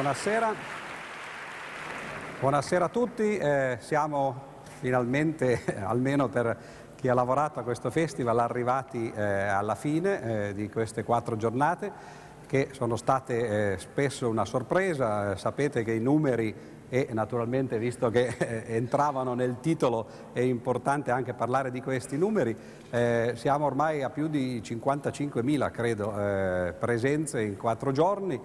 Buonasera. Buonasera a tutti, eh, siamo finalmente, almeno per chi ha lavorato a questo festival, arrivati eh, alla fine eh, di queste quattro giornate che sono state eh, spesso una sorpresa, sapete che i numeri e naturalmente visto che eh, entravano nel titolo è importante anche parlare di questi numeri, eh, siamo ormai a più di 55.000 credo eh, presenze in quattro giorni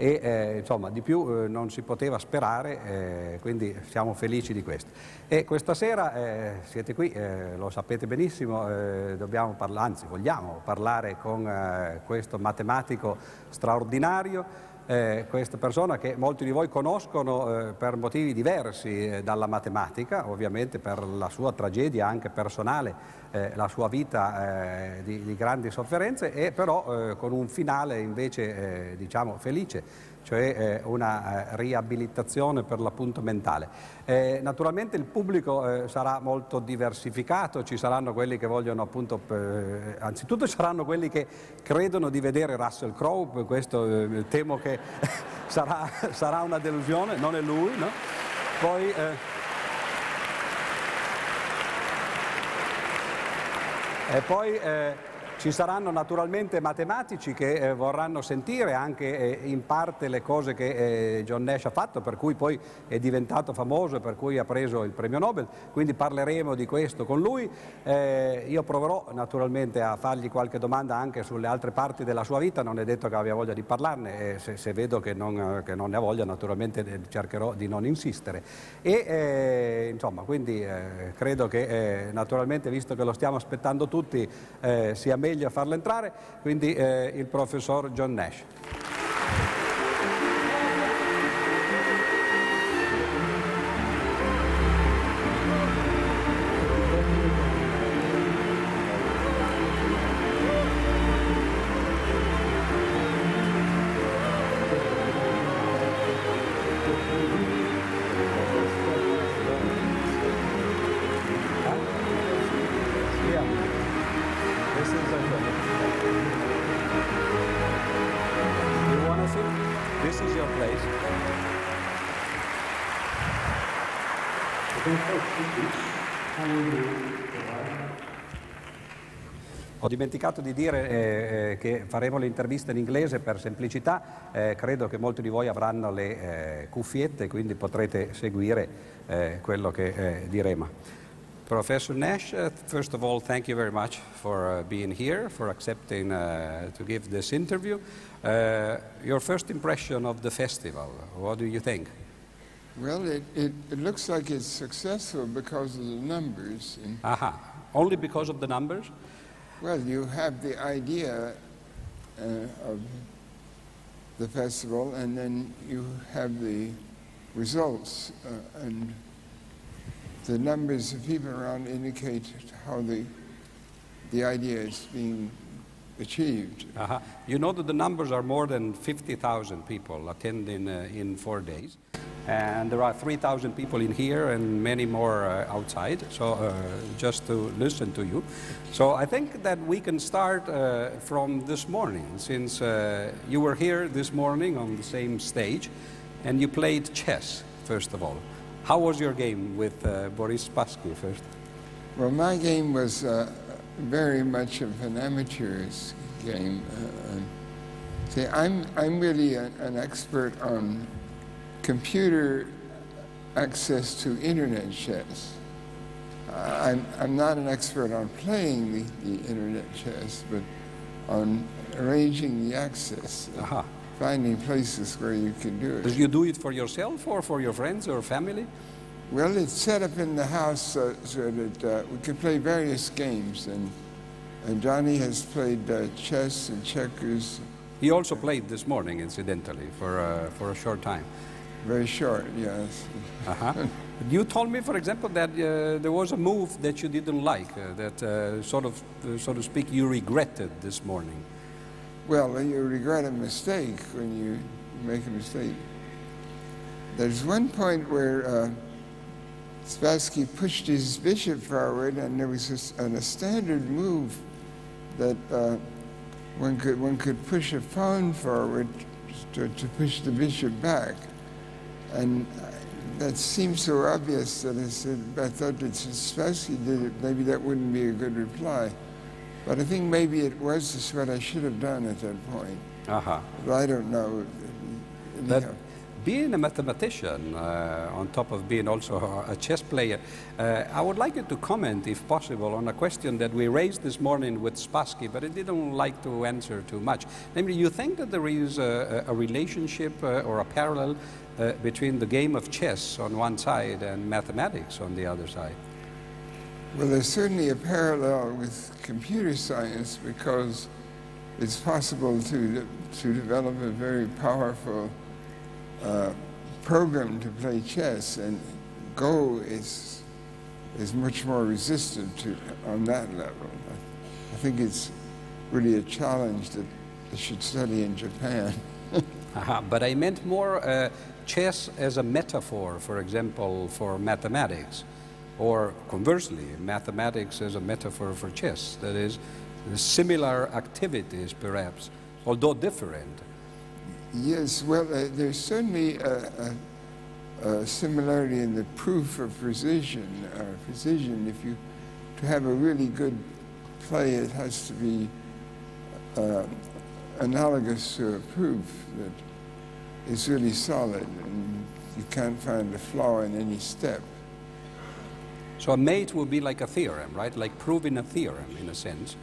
e eh, insomma di più eh, non si poteva sperare, eh, quindi siamo felici di questo. E questa sera eh, siete qui, eh, lo sapete benissimo, eh, dobbiamo parlare, anzi vogliamo parlare con questo matematico straordinario eh, questa persona che molti di voi conoscono eh, per motivi diversi eh, dalla matematica, ovviamente per la sua tragedia anche personale, eh, la sua vita eh, di, di, grandi sofferenze, e però con un finale invece diciamo felice cioè eh, una eh, riabilitazione per l'appunto mentale. Eh, naturalmente il pubblico eh, sarà molto diversificato, ci saranno quelli che vogliono appunto, eh, anzitutto ci saranno quelli che credono di vedere Russell Crowe, questo eh, temo che sarà, sarà, una delusione, non è lui, no? Poi, e poi ci saranno naturalmente matematici che eh, vorranno sentire anche eh, in parte le cose che eh, John Nash ha fatto, per cui poi è diventato famoso e per cui ha preso il premio Nobel, quindi parleremo di questo con lui. Eh, io proverò naturalmente a fargli qualche domanda anche sulle altre parti della sua vita, non è detto che abbia voglia di parlarne, se, se, vedo che non, che non, ne ha voglia naturalmente eh, cercherò di non insistere. E eh, insomma, quindi credo che naturalmente, visto che lo stiamo aspettando tutti, sia meglio meglio a farlo entrare, quindi eh, il professor John Nash. Dimenticato di dire eh, eh, che faremo l'intervista in inglese per semplicità, eh, credo che molti di voi avranno le eh, cuffiette, quindi potrete seguire eh, quello che eh, diremo. Professor Nash, uh, first of all, thank you very much for uh, being here, for accepting uh, to give this interview. your first impression of the festival, what do you think? Well, it, it, it, looks like it's successful because of the numbers. Aha, only because of the numbers? Well, you have the idea uh, of the festival, and then you have the results, uh, and the numbers of people around indicate how the the idea is being achieved. Uh-huh. You know that the numbers are more than 50,000 people attending uh, in four days. And there are 3,000 people in here and many more uh, outside, so uh, just to listen to you. So I think that we can start uh, from this morning, since uh, you were here this morning on the same stage, and you played chess, first of all. How was your game with uh, Boris Spassky first? Well, my game was uh, very much of an amateur's game. see, I'm, I'm really a, an expert on computer access to internet chess. I'm, I'm not an expert on playing the, the internet chess, but on arranging the access, uh, finding places where you can do it. Do you do it for yourself or for your friends or family? Well, it's set up in the house uh, so that uh, we can play various games, and, and Johnny has played uh, chess and checkers. He also played this morning, incidentally, for, uh, for a short time. Very short, yes. Uh-huh. you told me, for example, that uh, there was a move that you didn't like, uh, that uh, sort of, uh, so to speak, you regretted this morning. Well, you regret a mistake when you make a mistake. There's one point where uh, Spassky pushed his bishop forward, and there was a, a standard move that uh, one could one could push a pawn forward to, to push the bishop back. And that seemed so obvious that I said, I thought that Spassky did it, maybe that wouldn't be a good reply. But I think maybe it was just what I should have done at that point. Uh-huh. But I don't know. But Anyhow. being a mathematician, uh, on top of being also a chess player, uh, I would like you to comment, if possible, on a question that we raised this morning with Spassky, but I didn't like to answer too much. Namely, you think that there is a, a relationship uh, or a parallel uh, between the game of chess on one side and mathematics on the other side? Well, there's certainly a parallel with computer science because it's possible to, to develop a very powerful uh, program to play chess, and Go is, is much more resistant to, on that level. I think it's really a challenge that they should study in Japan. Aha, but I meant more uh, chess as a metaphor, for example, for mathematics, or conversely, mathematics as a metaphor for chess. That is, similar activities, perhaps, although different. Yes, well, uh, there's certainly a, a, a similarity in the proof of precision. Uh, precision, if you to have a really good play, it has to be uh, analogous to a proof that is really solid, and you can't find a flaw in any step. So a mate would be like a theorem, right? Like proving a theorem, in a sense.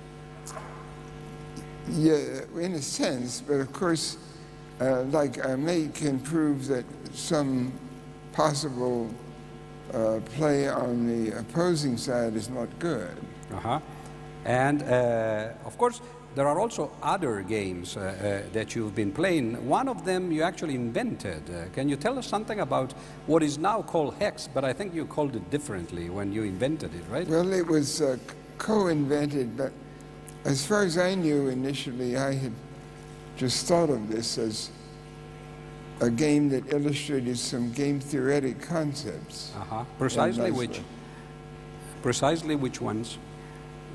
Yeah, in a sense, but of course, uh, like a mate can prove that some possible uh, play on the opposing side is not good. Uh-huh. And uh, of course, there are also other games uh, uh, that you've been playing. One of them you actually invented. Uh, can you tell us something about what is now called hex, but I think you called it differently when you invented it, right? Well, it was uh, co-invented, but as far as I knew initially, I had just thought of this as a game that illustrated some game theoretic concepts. Uh-huh. Precisely which? Precisely which ones?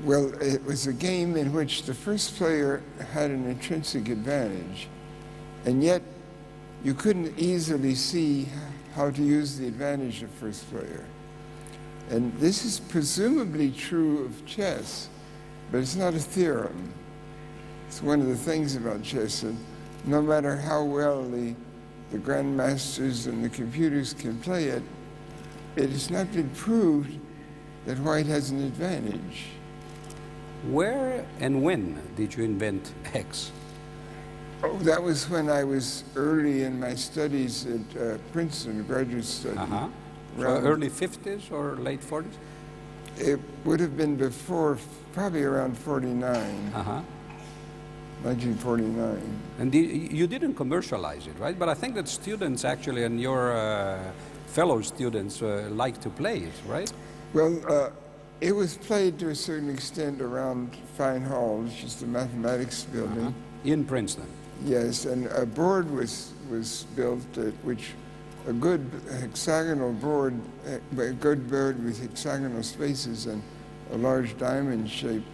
Well, it was a game in which the first player had an intrinsic advantage, and yet you couldn't easily see how to use the advantage of first player. And this is presumably true of chess, but it's not a theorem. It's one of the things about chess, and no matter how well the, the grandmasters and the computers can play it, it has not been proved that white has an advantage. Where and when did you invent hex? Oh, that was when I was early in my studies at uh, Princeton, graduate study. Uh-huh. So early 50s or late 40s? It would have been before, probably around 49, Uh-huh. 1949. And the, you didn't commercialize it, right? But I think that students actually and your uh, fellow students uh, like to play it, right? Well, uh, it was played to a certain extent around Fine Hall, which is the mathematics building. In Princeton. Yes, and a board was, was built at which a good hexagonal board, uh, a good board with hexagonal spaces and a large diamond shaped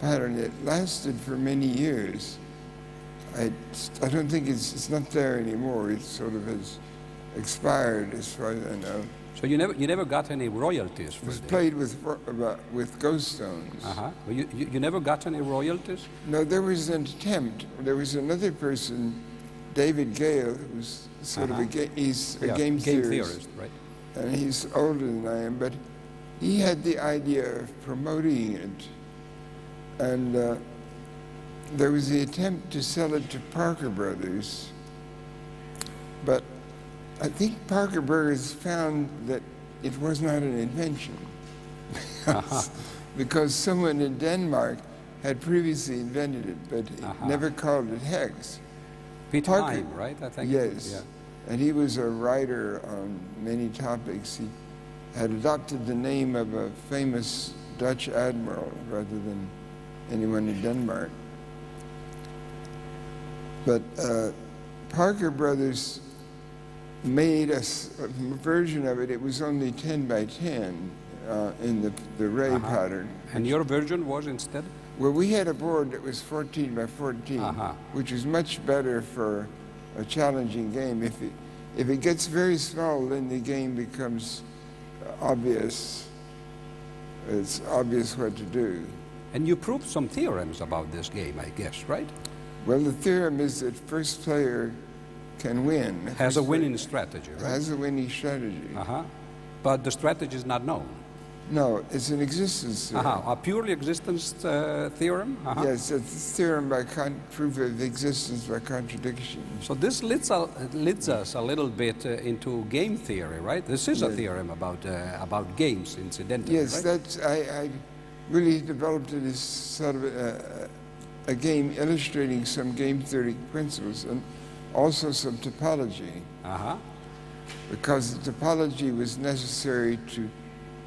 pattern. It lasted for many years. I, I don't think it's, it's not there anymore. It sort of has expired as far as I know. So you never, you never got any royalties for It was played with, with Go stones. Uh-huh. Well, you, you, you never got any royalties? No, there was an attempt. There was another person, David Gale, who's sort of Uh-huh. a, ga- he's a Yeah, game, game theorist, theorist, right? and he's older than I am, but he had the idea of promoting it. And uh, there was the attempt to sell it to Parker Brothers, but I think Parker Brothers found that it was not an invention. because someone in Denmark had previously invented it, but Uh-huh. never called it hex. Piet Parker- Hein, right? I think. Yes. Yeah. And he was a writer on many topics. He had adopted the name of a famous Dutch admiral rather than anyone in Denmark. But uh, Parker Brothers made a version of it. It was only 10 by 10 uh, in the, the ray Uh-huh. pattern. And your version was instead? Well, we had a board that was 14 by 14, Uh-huh. which was much better for a challenging game. If it, if it gets very small, then the game becomes obvious. It's obvious what to do. And you proved some theorems about this game, I guess, right? Well, the theorem is that first player can win. Has a winning strategy, right? Has a winning strategy. Uh-huh. But the strategy is not known. No, it's an existence theorem. Uh-huh. A purely existence uh, theorem? Uh-huh. Yes, it's a theorem by con- proof of existence by contradiction. So this leads, a, leads us a little bit uh, into game theory, right? This is a theorem about, uh, about games, incidentally, Yes, right? that's I, I really developed it as sort of a, a game illustrating some game theory principles and also some topology, Uh-huh. because the topology was necessary to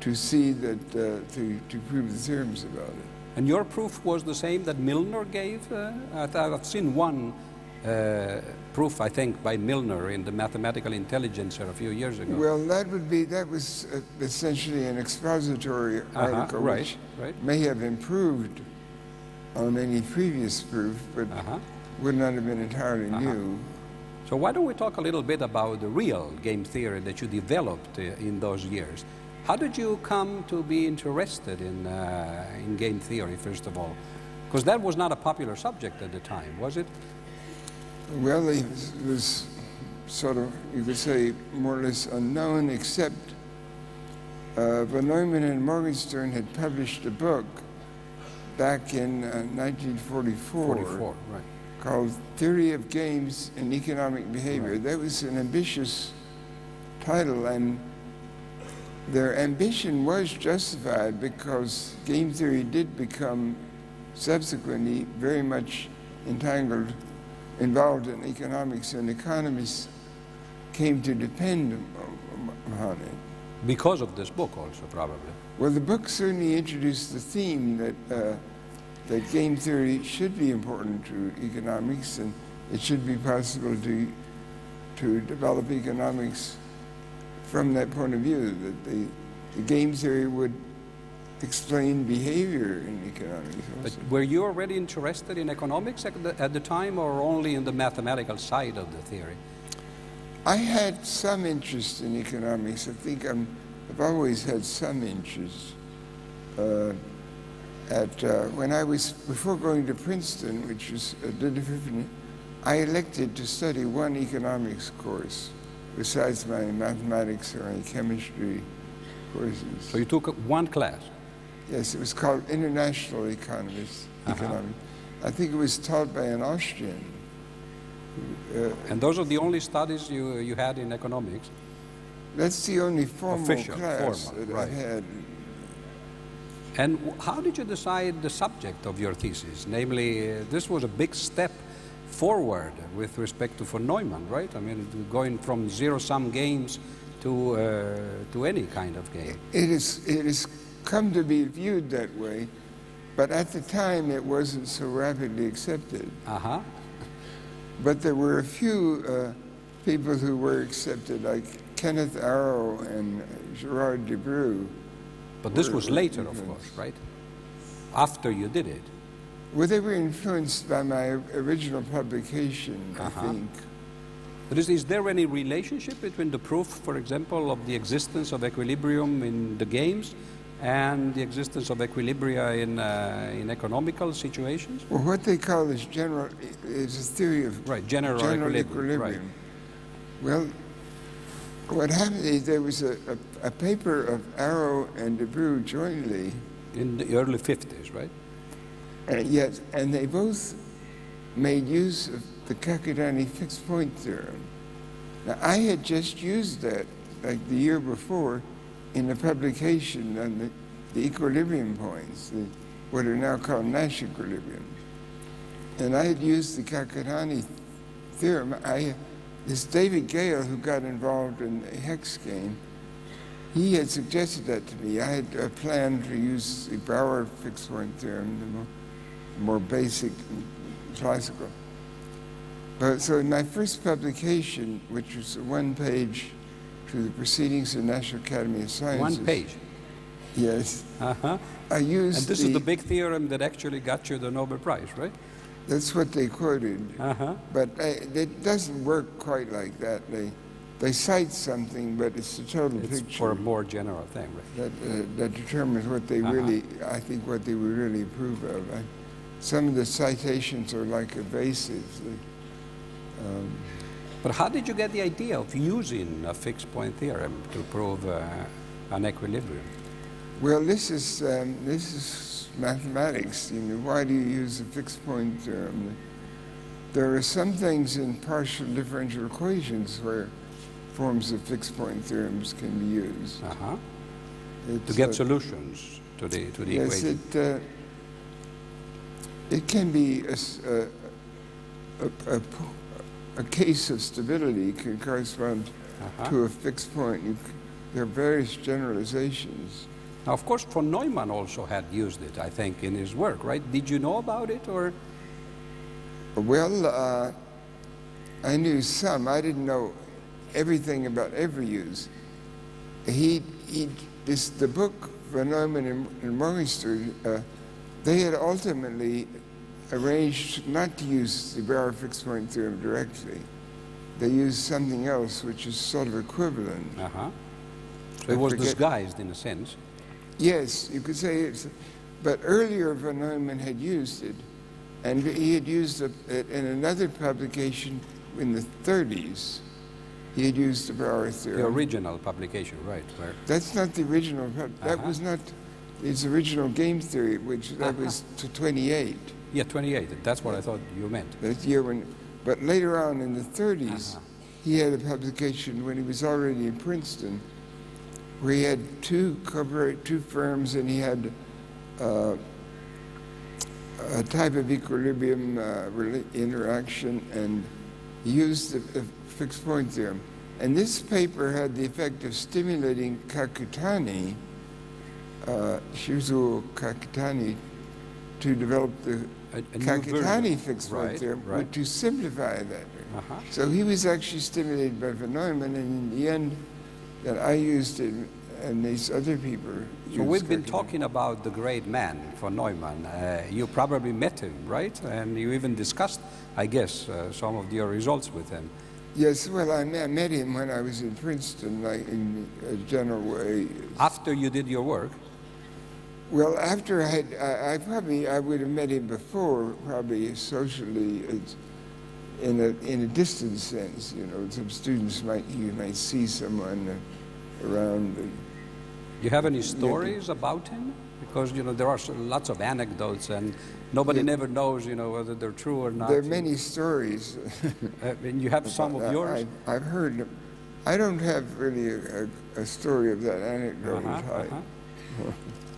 to see that uh, to to prove the theorems about it. And your proof was the same that Milnor gave? Uh, I've seen one uh, proof, I think, by Milnor in the Mathematical Intelligencer a few years ago. Well, that would be that was uh, essentially an expository Uh-huh, article, right, which right. may have improved on any previous proof, but Uh-huh. would not have been entirely Uh-huh. new. So why don't we talk a little bit about the real game theory that you developed uh, in those years? How did you come to be interested in, uh, in game theory, first of all? Because that was not a popular subject at the time, was it? Well, it was, was sort of, you could say, more or less unknown, except uh, Von Neumann and Morgenstern had published a book back in uh, 1944 44, right. Called Theory of Games and Economic Behavior. That was an ambitious title, and their ambition was justified because game theory did become subsequently very much entangled, involved in economics, and economists came to depend upon it. Because of this book, also, probably. Well, the book certainly introduced the theme that uh, that game theory should be important to economics, and it should be possible to to develop economics from that point of view. That the, the game theory would explain behavior in economics. But were you already interested in economics at the, at the time, or only in the mathematical side of the theory? I had some interest in economics. I think I'm, I've always had some interest. Uh, at uh, when I was before going to Princeton, which was a different, I elected to study one economics course besides my mathematics or my chemistry courses. So you took one class. yes, it was called International Economics. Uh-huh. Economics. I think it was taught by an Austrian. Uh, And those are the only studies you, you had in economics. That's the only formal Official, class formal, that right. I had. And how did you decide the subject of your thesis? Namely, uh, this was a big step forward with respect to von Neumann, right? I mean, going from zero-sum games to, uh, to any kind of game. It is it has come to be viewed that way, but at the time it wasn't so rapidly accepted. Uh-huh. But there were a few uh, people who were accepted, like Kenneth Arrow and Gerard Debreu. But this was later, of course, right? After you did it. Well, they were influenced by my original publication, Uh-huh. I think. But is, is there any relationship between the proof, for example, of the existence of equilibrium in the games and the existence of equilibria in, uh, in economical situations? Well, what they call this general is a theory of Right, general, general equilibrium. equilibrium. Well, what happened is there was a, a, a paper of Arrow and Debreu jointly, In the early 50s, right? Uh, and yet, and they both made use of the Kakutani fixed point theorem. Now, I had just used that, like the year before, in a publication on the, the equilibrium points, the, what are now called Nash equilibrium. And I had used the Kakutani theorem. I, this David Gale, who got involved in the hex game, he had suggested that to me. I had a plan to use the Brouwer fixed point theorem, the more, more basic and classical. But so in my first publication, which was one page to the Proceedings of the National Academy of Sciences. One page. Yes. Uh-huh. I used And this the, is the big theorem that actually got you the Nobel Prize, right? That's what they quoted. Uh-huh. But uh, it doesn't work quite like that. They, they cite something, but it's the total It's picture for a more general thing, right? that, uh, that determines what they Uh-huh. really, I think, what they would really approve of. I, some of the citations are like evasive. Um, But how did you get the idea of using a fixed point theorem to prove uh, an equilibrium? Well, this is um, this is mathematics. You know, why do you use a fixed point theorem? There are some things in partial differential equations where forms of fixed point theorems can be used. Uh-huh. To get uh, solutions to the, to the Yes, equation. it, uh, it can be a, a- a- a a case of stability can correspond Uh-huh. to a fixed point. You there are various generalizations. Now, of course, von Neumann also had used it, I think, in his work, right? Did you know about it, or Well, uh, I knew some. I didn't know everything about every use. He, he, this, the book von Neumann and, and Morgenstern, uh, they had ultimately arranged not to use the Brouwer fixed point theorem directly. They used something else, which is sort of equivalent. uh-huh. So it was disguised in a sense. Yes, you could say it's, but earlier von Neumann had used it, and he had used it in another publication in the 30s. He had used the Brouwer The original publication, right? Where, That's not the original. That Uh-huh. was not his original game theory, which that Uh-huh. was to 28. yeah, 28. That's what I thought you meant. That year when, but later on in the 30s, Uh-huh. he had a publication when he was already in Princeton, where he had two corporate, two firms, and he had uh, a type of equilibrium uh, interaction, and he used the, fixed point theorem. And this paper had the effect of stimulating Kakutani, uh, Shizuo Kakutani, to develop the A, a Kakutani fixed right, point theorem, right. to simplify that. Uh-huh. So he was actually stimulated by von Neumann, and in the end, that I used it, and these other people. So we've been talking about the great man von Neumann. Uh, you probably met him, right? And you even discussed, I guess, uh, some of your results with him. Yes, well, I met, I met him when I was in Princeton, like in a general way. After you did your work, Well, after I had, I, I probably, I would have met him before, probably socially, it's in a, in a distant sense, you know, some students might, you might see someone uh, around. and- do you have any stories about him? Because, you know, there are lots of anecdotes and nobody never knows, you know, whether they're true or not. There are many stories. Uh, and you have some of yours? I, have heard. I don't have really a, a, a story of that anecdote. Uh-huh, type. uh-huh.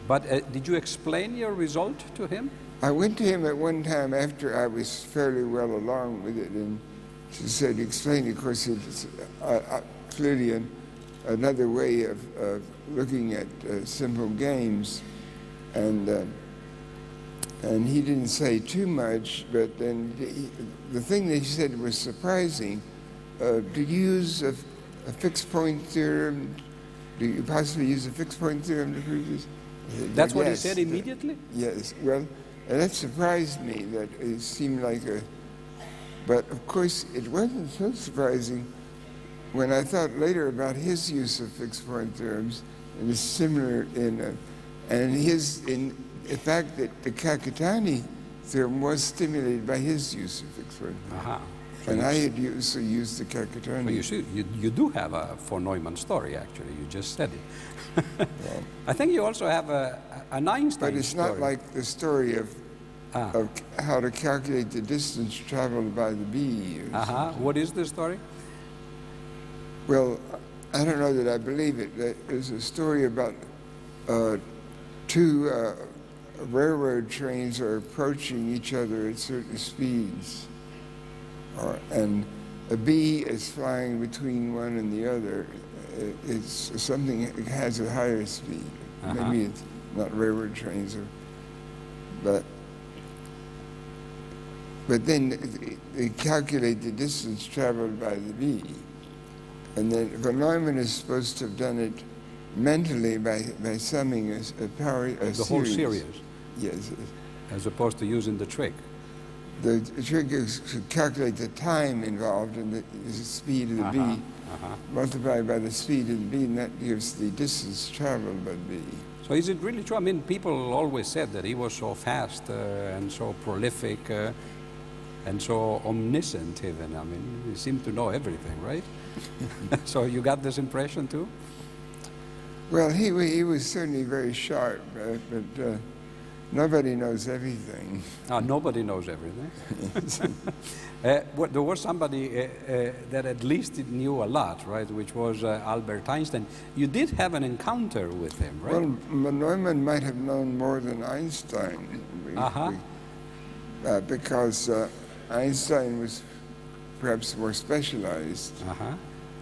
But uh, did you explain your result to him? I went to him at one time after I was fairly well along with it, and she said, "Explain." Of course, it's uh, uh, clearly an, another way of, of looking at uh, simple games, and uh, and he didn't say too much. But then he, the thing that he said was surprising. Uh, you use a, a fixed point theorem? Do you possibly use a fixed point theorem to prove this? That's what he said immediately? Yes, well, and that surprised me that it seemed like a. But of course, it wasn't so surprising when I thought later about his use of fixed point theorems, and it's similar in, uh, and his in the fact that the Kakutani theorem was stimulated by his use of fixed point, Uh-huh. So and I had also used the Kakutani. Well, you, you, you do have a von Neumann story, actually. You just said it. I think you also have a, an Einstein But it's story. not like the story of, Ah. of how to calculate the distance traveled by the bee. Uh-huh. What is the story? Well, I don't know that I believe it. There's a story about uh, two uh, railroad trains are approaching each other at certain speeds, or, and a bee is flying between one and the other. It- It's something that has a higher speed. Uh-huh. Maybe it's not railroad trains, or, but but then they- calculate the distance traveled by the bee. And then von Neumann is supposed to have done it mentally by, by summing a, a power, a the whole series. series, Yes. as opposed to using the trick. The trick is to calculate the time involved and the, the speed of the Uh-huh, bee, uh-huh. multiplied by the speed of the bee, and that gives the distance traveled by the bee. So is it really true? I mean, people always said that he was so fast uh, and so prolific uh, and so omniscient even. I mean, he seemed to know everything, right? so you got this impression too? Well, he, he was certainly very sharp, uh, but uh, nobody knows everything. Ah, nobody knows everything. uh, there was somebody uh, uh, that at least knew a lot, right? Which was Albert Einstein. You did have an encounter with him, right? Well, Neumann might have known more than Einstein, we- Uh-huh. we- uh, because uh, Einstein was perhaps more specialized uh-huh.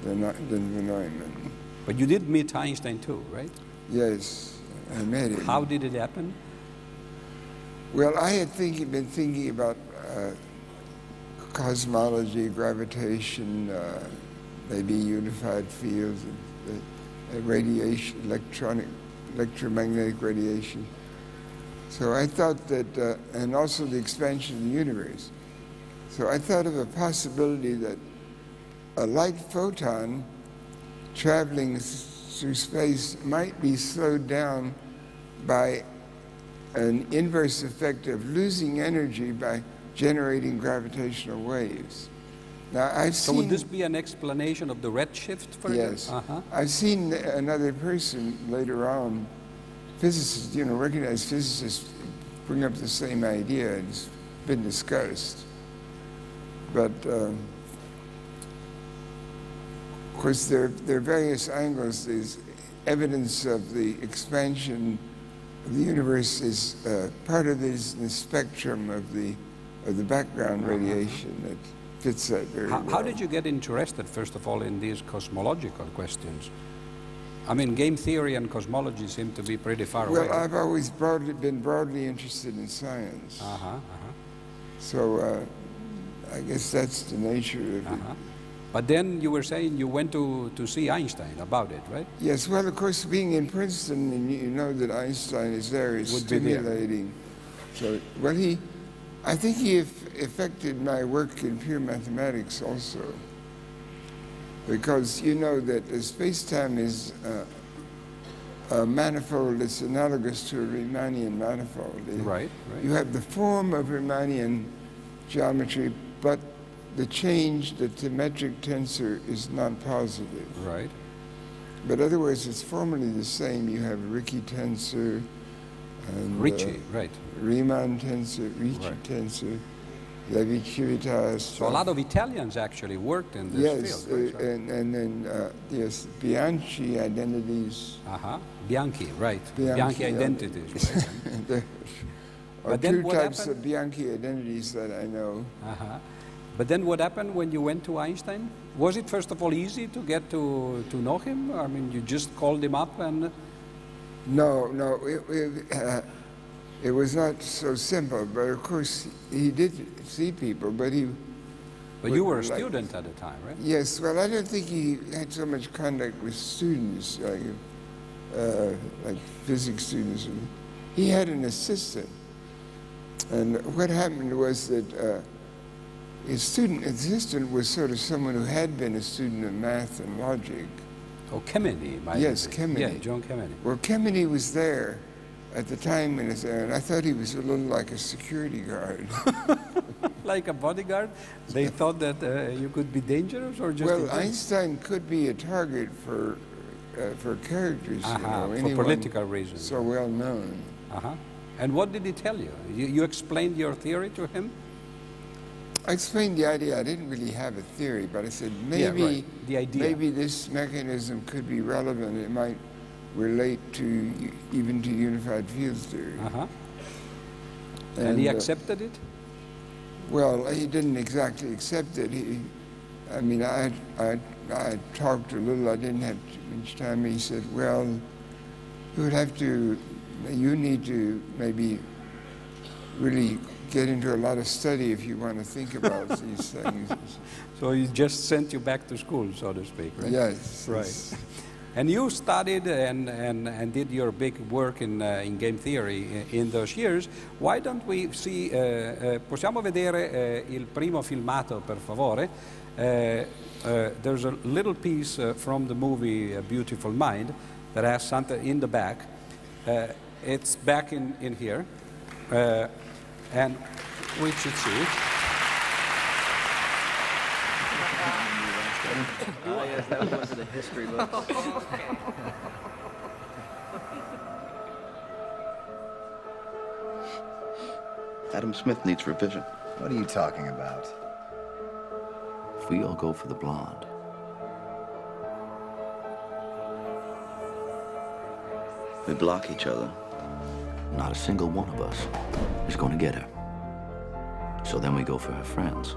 than, than Neumann. But you did meet Einstein too, right? Yes, I met him. How did it happen? Well, I had been thinking about uh, cosmology, gravitation, uh, maybe unified fields, uh, uh, radiation, electronic, electromagnetic radiation. So I thought that, uh, and also the expansion of the universe. So I thought of a possibility that a light photon traveling through space might be slowed down by an inverse effect of losing energy by generating gravitational waves. Now, I've seen So seen. would this be an explanation of the redshift, for Yes. Uh-huh. I've seen another person later on, physicists, you know, recognized physicists bring up the same idea. It's been discussed. But, um, of course, there, there are various angles. There's evidence of the expansion the universe is uh, part of this the spectrum of the, of the background radiation that fits that very How, well. how did you get interested, first of all, in these cosmological questions? I mean, game theory and cosmology seem to be pretty far Well, away. Well, I've always broadly been broadly interested in science. Uh-huh, uh-huh, So uh, I guess that's the nature of it. But then you were saying you went to, to see Einstein about it, right? Yes, well, of course, being in Princeton, and you know that Einstein is there, is Would stimulating. So, well, he, I think he affected my work in pure mathematics also. Because you know that the space-time is uh, a manifold that's analogous to a Riemannian manifold. Right, right. You have the form of Riemannian geometry, but the change, that the metric tensor, is non-positive. Right. But otherwise, it's formally the same. You have Ricci tensor and Ricci, right. uh, Riemann tensor, Ricci Right. tensor, Levi-Civitas. So a lot of Italians actually worked in this yes, field, right? uh, and, and then uh, yes, Bianchi identities. uh-huh. Bianchi, right. Bianchi, Bianchi identities, right? there are But two types happened? of Bianchi identities that I know. Uh-huh. But then what happened when you went to Einstein? Was it first of all easy to get to, to know him? I mean, you just called him up and... No, no, it, it, uh, it was not so simple. But of course, he did see people, but he But you were a like- student at the time, right? Yes, well, I don't think he had so much contact with students, like, uh, like physics students. He had an assistant. And what happened was that uh, his student assistant was sort of someone who had been a student of math and logic. Oh, Kemeny, might Yes. Kemeny. Yeah, John Kemeny. Well, Kemeny was there at the time when he was there, and I thought he was a little like a security guard. Like a bodyguard? They thought that uh, you could be dangerous or just... well. Einstein could be a target for, uh, for characters, you Uh-huh, know, for political reasons. so well known. Uh-huh. And what did he tell you? you? You explained your theory to him? I explained the idea. I didn't really have a theory, but I said Yeah, maybe right. The idea. maybe this mechanism could be relevant. It might relate to even to unified field theory. Uh-huh. And, he uh, accepted it? Well, he didn't exactly accept it. He, I mean, I, I, I talked a little. I didn't have too much time. He said, "Well, you would have to. You need to maybe really get into a lot of study if you want to think about these things." So he just sent you back to school, so to speak, right? Yes. Right. And you studied and, and, and did your big work in, uh, in game theory in, those years. Why don't we see, uh, uh, possiamo vedere uh, il primo filmato per favore? Uh, uh, there's a little piece uh, from the movie A Beautiful Mind that has something in the back. Uh, it's back in, in here. And we should see. Oh, yes, that was one the history books. Adam Smith needs revision. What are you talking about? If we all go for the blonde, we block each other. Not a single one of us is going to get her. So then we go for her friends.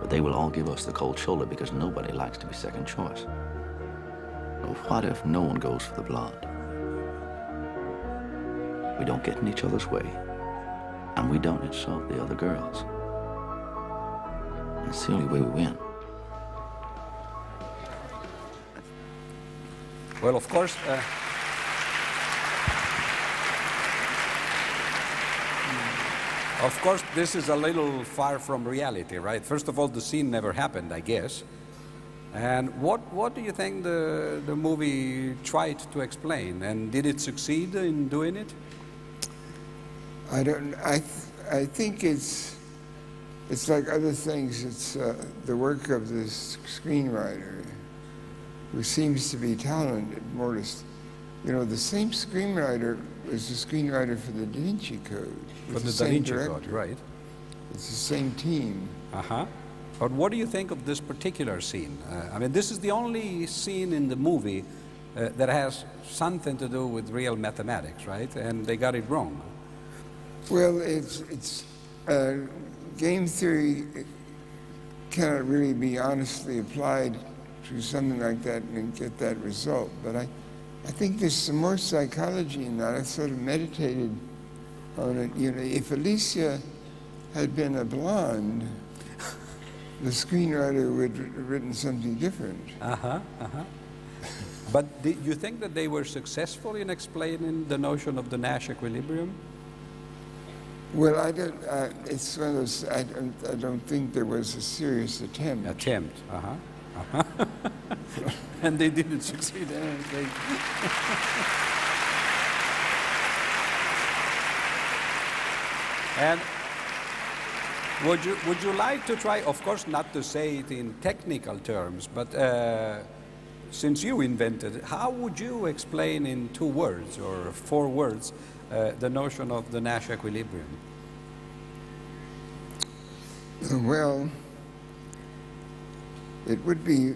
But they will all give us the cold shoulder because nobody likes to be second choice. But what if no one goes for the blonde? We don't get in each other's way, and we don't insult the other girls. That's the only way we win. Well, of course. Uh, Of course, this is a little far from reality, right? First of all, the scene never happened, I guess. And what, what do you think the, the movie tried to explain? And did it succeed in doing it? I don't. I. Th- I think it's. It's like other things. It's uh, the work of this screenwriter, who seems to be talented. More to, you know, the same screenwriter was the screenwriter for the Da Vinci Code. For It's the Da Vinci director. Code, right? It's the same team. Uh huh. But what do you think of this particular scene? Uh, I mean, this is the only scene in the movie uh, that has something to do with real mathematics, right? And they got it wrong. Well, it's it's uh, game theory cannot really be honestly applied to something like that and get that result. But I, I think there's some more psychology in that. I sort of meditated on it. You know, if Alicia had been a blonde, the screenwriter would have written something different. Uh huh. Uh huh. But do you think that they were successful in explaining the notion of the Nash equilibrium? Well, I don't. Uh, it's one of those. I don't, I don't think there was a serious attempt. Attempt. Uh huh. And they didn't succeed. They- and would you would you like to try? Of course, not to say it in technical terms, but. Uh, since you invented it, how would you explain in two words or four words uh, the notion of the Nash equilibrium? Well, it would be,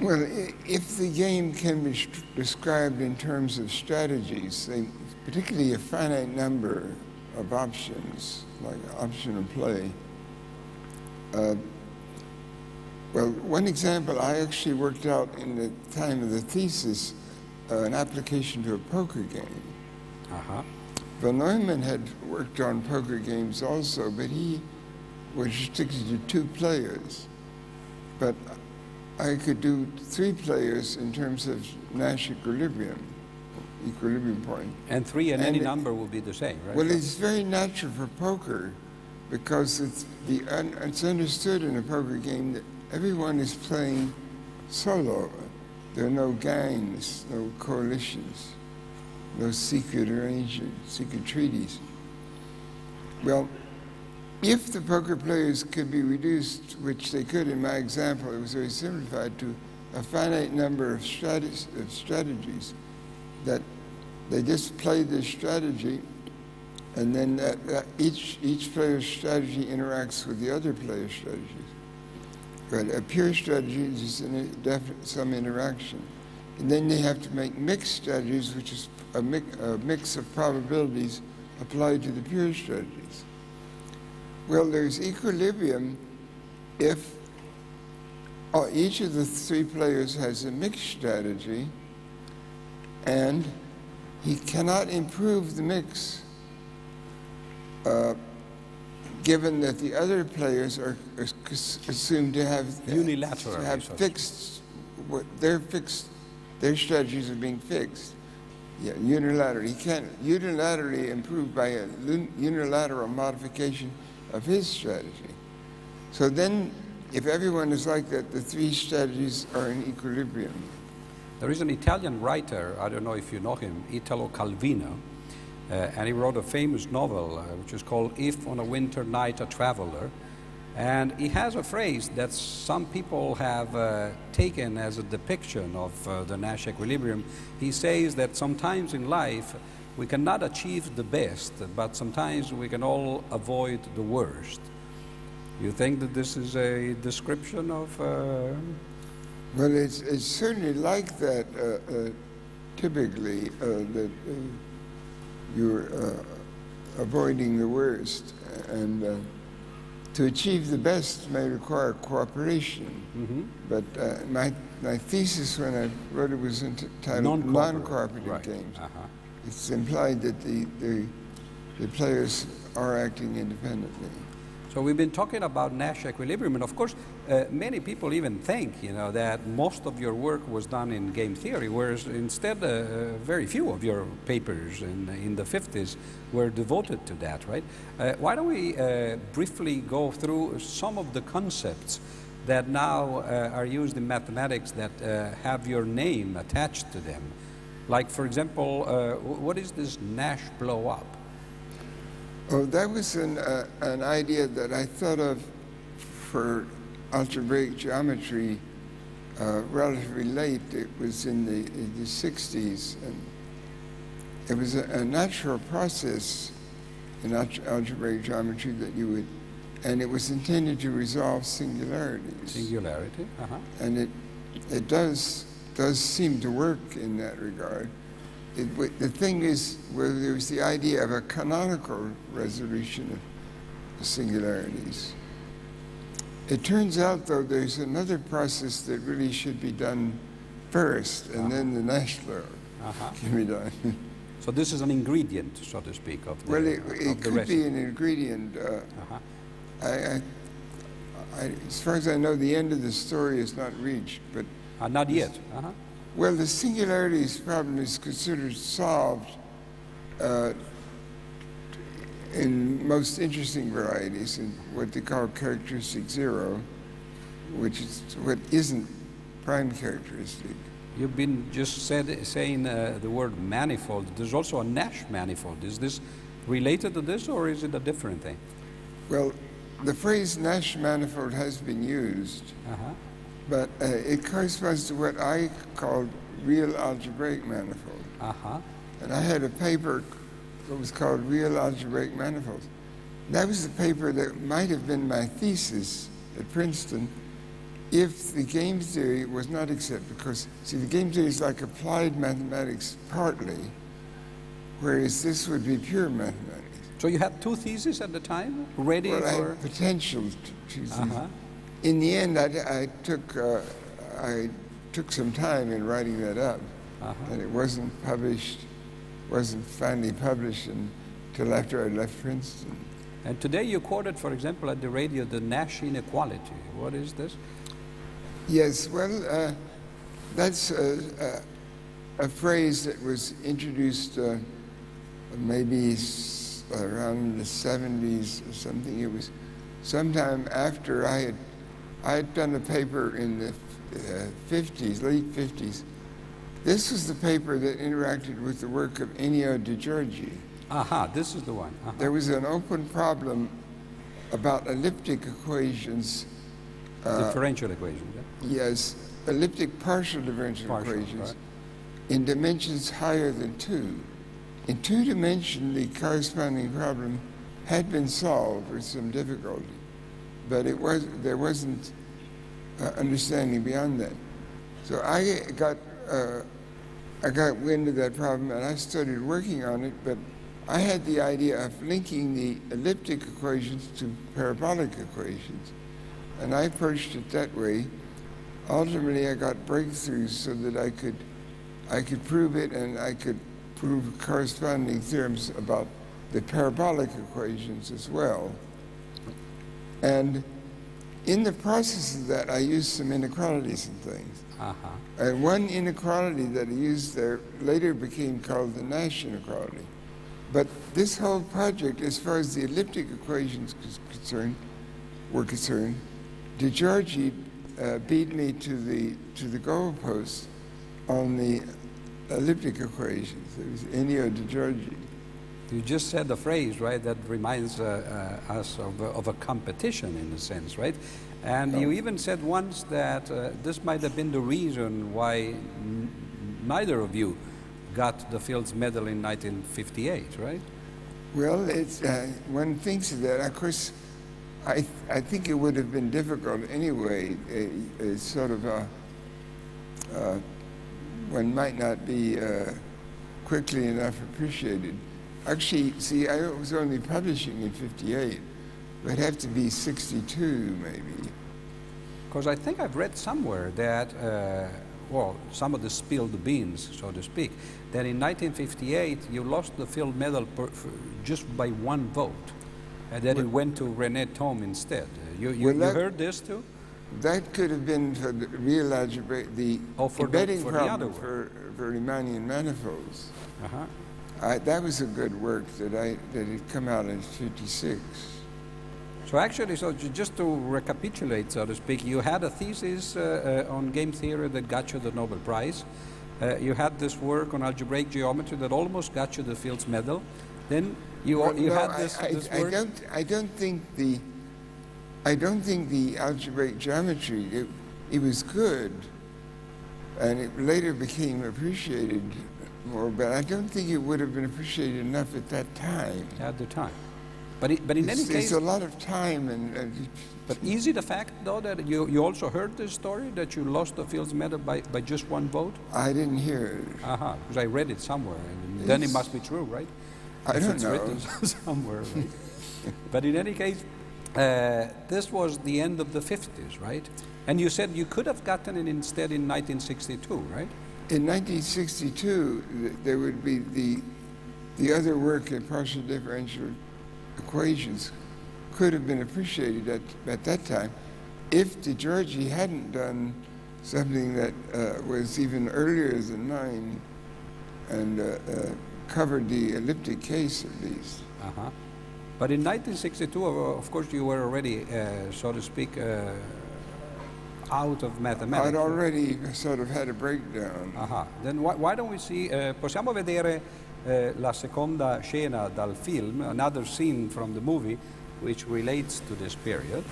well, if the game can be described in terms of strategies, particularly a finite number of options, like option of play. Uh, well, one example, I actually worked out in the time of the thesis uh, an application to a poker game. Uh-huh. Von Neumann had worked on poker games also, but he was restricted to two players. But I could do three players in terms of Nash equilibrium, equilibrium point. And three and, And any it- number will be the same, right? Well, it's very natural for poker because it's, the, un, it's understood in a poker game that everyone is playing solo. There are no gangs, no coalitions, no secret arrangements, secret treaties. Well, if the poker players could be reduced, which they could in my example, it was very simplified, to a finite number of, strate- of strategies, that they just play this strategy and then that, that each, each player's strategy interacts with the other player's strategies. But a pure strategy is just in a some interaction. And then they have to make mixed strategies, which is a, mi- a mix of probabilities applied to the pure strategies. Well, there's equilibrium if uh, each of the three players has a mixed strategy and he cannot improve the mix uh, given that the other players are, are assumed to have Unilaterally, to have fixed what their fixed their strategies are being fixed. Yeah, unilaterally. He can't unilaterally improve by a unilateral modification of his strategy. So then, if everyone is like that, the three strategies are in equilibrium. There is an Italian writer, I don't know if you know him, Italo Calvino, uh, and he wrote a famous novel uh, which is called If on a Winter Night a Traveler. And he has a phrase that some people have uh, taken as a depiction of uh, the Nash equilibrium. He says that sometimes in life we cannot achieve the best, but sometimes we can all avoid the worst. You think that this is a description of. Uh, Well, it's, it's certainly like that uh, uh, typically, uh, that uh, you're uh, avoiding the worst. And uh, to achieve the best may require cooperation. mhm. But uh, my, my thesis when I wrote it was entitled Non-cooperative. Non-Cooperative Right. Games. Uh-huh. It's implied that the, the, the players are acting independently. So we've been talking about Nash equilibrium, and of course, uh, many people even think, you know, that most of your work was done in game theory, whereas instead, uh, very few of your papers in, in the 50s were devoted to that, right? Uh, why don't we uh, briefly go through some of the concepts that now uh, are used in mathematics that uh, have your name attached to them? Like, for example, uh, what is this Nash blow up? Oh, that was an, uh, an idea that I thought of for algebraic geometry uh, relatively late. It was in the, in the 60s. And it was a, a natural process in alge- algebraic geometry that you would, and it was intended to resolve singularities. Singularity. Uh-huh. and it, it does, does seem to work in that regard. It, the thing is, where there was the idea of a canonical resolution of singularities. It turns out, though, there's another process that really should be done first, and then the Nash blow Uh-huh. can be done. So this is an ingredient, so to speak, of the, well, it, it could be an ingredient. Uh, Uh-huh. I, I, I, as far as I know, the end of the story is not reached, but Uh, not yet. Uh-huh. Well, the singularities problem is considered solved uh, in most interesting varieties in what they call characteristic zero, which is what isn't prime characteristic. You've been just said, saying uh, the word manifold. There's also a Nash manifold. Is this related to this, or is it a different thing? Well, the phrase Nash manifold has been used, Uh-huh. But uh, it corresponds to what I called real algebraic manifold. Uh-huh. And I had a paper that was called Real Algebraic Manifolds. That was the paper that might have been my thesis at Princeton if the game theory was not accepted. Because, see, the game theory is like applied mathematics partly, whereas this would be pure mathematics. So you had two theses at the time, ready Well, I for. had potential to choose. Uh-huh. In the end, I, I took uh, I took some time in writing that up, Uh-huh. and it wasn't published, wasn't finally published until after I left Princeton. And today you quoted, for example, at the radio, the Nash inequality. What is this? Yes, well, uh, that's a, a, a phrase that was introduced uh, maybe around the 70s or something. It was sometime after I had, I had done a paper in the uh, 50s, late 50s. This was the paper that interacted with the work of Ennio De Giorgi. Aha, this is the one. Uh-huh. There was an open problem about elliptic equations Differential equations. yeah? Yes, elliptic partial differential Partial, equations right. in dimensions higher than two. In two dimension, the corresponding problem had been solved with some difficulty, but it was there wasn't uh, understanding beyond that. So I got uh, I got wind of that problem and I started working on it, but I had the idea of linking the elliptic equations to parabolic equations, and I approached it that way. Ultimately, I got breakthroughs so that I could I could prove it and I could prove corresponding theorems about the parabolic equations as well. And in the process of that, I used some inequalities and things. Uh-huh. And one inequality that I used there later became called the Nash inequality. But this whole project, as far as the elliptic equations concerned, were concerned, De Giorgi uh, beat me to the to the goalpost on the elliptic equations. It was Ennio De Giorgi. You just said a phrase, right, that reminds uh, uh, us of a, of a competition in a sense, right? And you even said once that uh, this might have been the reason why n- neither of you got the Fields Medal in 1958, right? Well, it's, uh, one thinks of that. Of course, I, I think it would have been difficult anyway. Uh, it's sort of a, uh, one might not be uh, quickly enough appreciated. Actually, see, I was only publishing in 58. It would have to be 62, maybe. Because I think I've read somewhere that, uh, well, some of the spilled beans, so to speak, that in 1958 you lost the Field Medal per, for, just by one vote, and that it went to René Thom instead. Uh, You, you, Well, you heard this too? That could have been for the real algebra, the Oh, for the- embedding for the other problem one. for, for Riemannian manifolds. Uh-huh. I, that was a good work that I that had come out in '56. So actually, so just to recapitulate, so to speak, you had a thesis uh, uh, on game theory that got you the Nobel Prize. Uh, you had this work on algebraic geometry that almost got you the Fields Medal. Then you, Well, you no, had this, I, this I work. don't. I don't think the. I don't think the algebraic geometry. It, it was good, and it later became appreciated more. But I don't think it would have been appreciated enough at that time. at the time. But, it, but in any It's, case, it's a lot of time and. and but is it a fact though that you, you also heard this story that you lost the Fields Medal by, by just one vote? I didn't hear it. Uh-huh, because I read it somewhere, and then it must be true, right? I If don't know. written somewhere, right? but in any case, uh, this was the end of the 50s, right? And you said you could have gotten it instead in 1962, right? In 1962, th- there would be the, the other work in partial differential equations could have been appreciated at, at that time if De Giorgi hadn't done something that uh, was even earlier than mine and uh, uh, covered the elliptic case at least. Uh-huh. But in 1962, of of course, you were already, uh, so to speak, uh, out of mathematics. I'd already sort of had a breakdown. Ah, then why, why don't we see, eh, possiamo vedere eh, la seconda scena dal film, another scene from the movie, which relates to this period.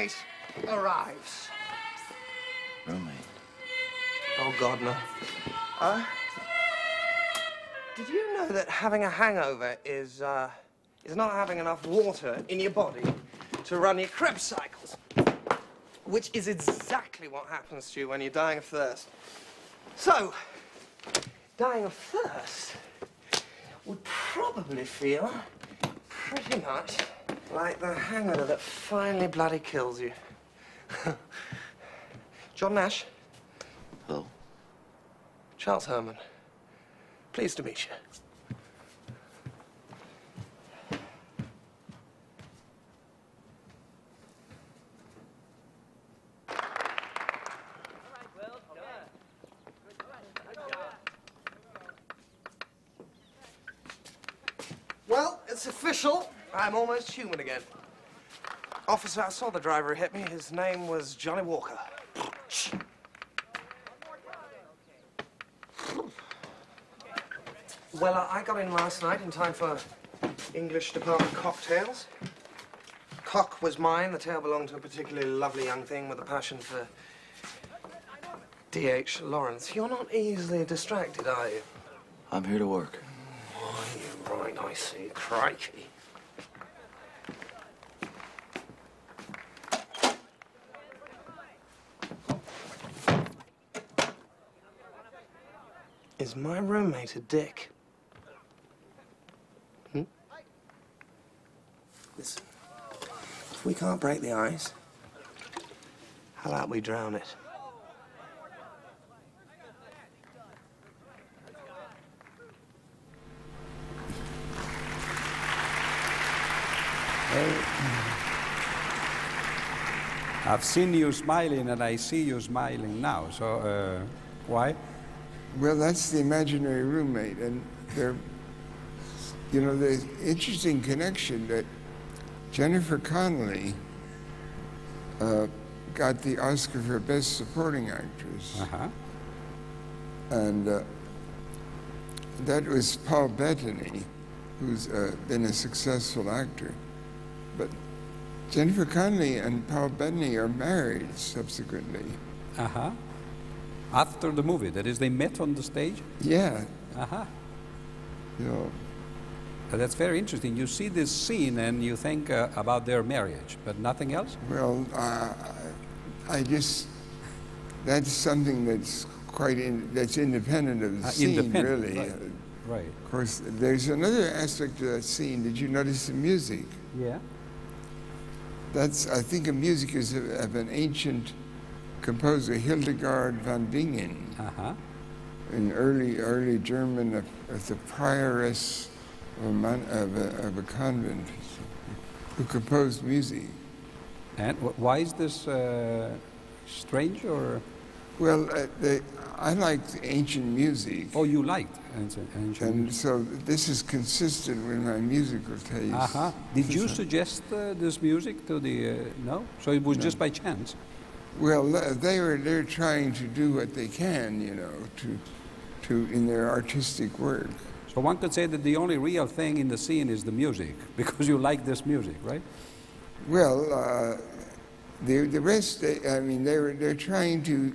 Roommate arrives. Roommate. Oh, God, no. Uh, did you know that having a hangover is, uh, is not having enough water in your body to run your Krebs cycles? Which is exactly what happens to you when you're dying of thirst. So, dying of thirst would probably feel pretty much like the hangover that finally bloody kills you. John Nash, Hello. Charles Herman. Pleased to meet you. Well, it's official. I'm almost human again. Officer, I saw the driver hit me. His name was Johnny Walker. Well, uh, I got in last night in time for English department cocktails. Cock was mine. The tail belonged to a particularly lovely young thing with a passion for D.H. Lawrence. You're not easily distracted, are you? I'm here to work. Oh, you're right, I see. Crikey. Is my roommate a dick? Hmm? Listen, if we can't break the ice, how about we drown it? I've seen you smiling and I see you smiling now. So uh, why? Well, that's the imaginary roommate, and there, you know, the interesting connection that Jennifer Connelly uh, got the Oscar for Best Supporting Actress, Uh-huh. and uh, that was Paul Bettany, who's uh, been a successful actor. But Jennifer Connelly and Paul Bettany are married subsequently. Uh-huh. After the movie, that is, they met on the stage? Yeah, Uh-huh. you. Uh, That's very interesting. You see this scene and you think uh, about their marriage, but nothing else? Well, uh, I just, that's something that's quite, in, that's independent of the Uh, scene, really. right. Uh, Right. Of course, there's another aspect to that scene. Did you notice the music? Yeah. That's, I think, a music is of, of an ancient composer, Hildegard von Bingen, Uh-huh. an early, early German, of, of the prioress of a, mon, of, a, of a convent, who composed music. And wh- why is this uh, strange or? Well, uh, they, I like ancient music. Oh, you liked ancient. ancient And so this is consistent with my musical taste. Uh-huh. Did you suggest uh, this music to the? Uh, no. So it was just by chance. Well, uh, they were they're trying to do what they can, you know, to to in their artistic work. So one could say that the only real thing in the scene is the music, because you like this music, right? Well, uh, the the rest, they, I mean, they were they're trying to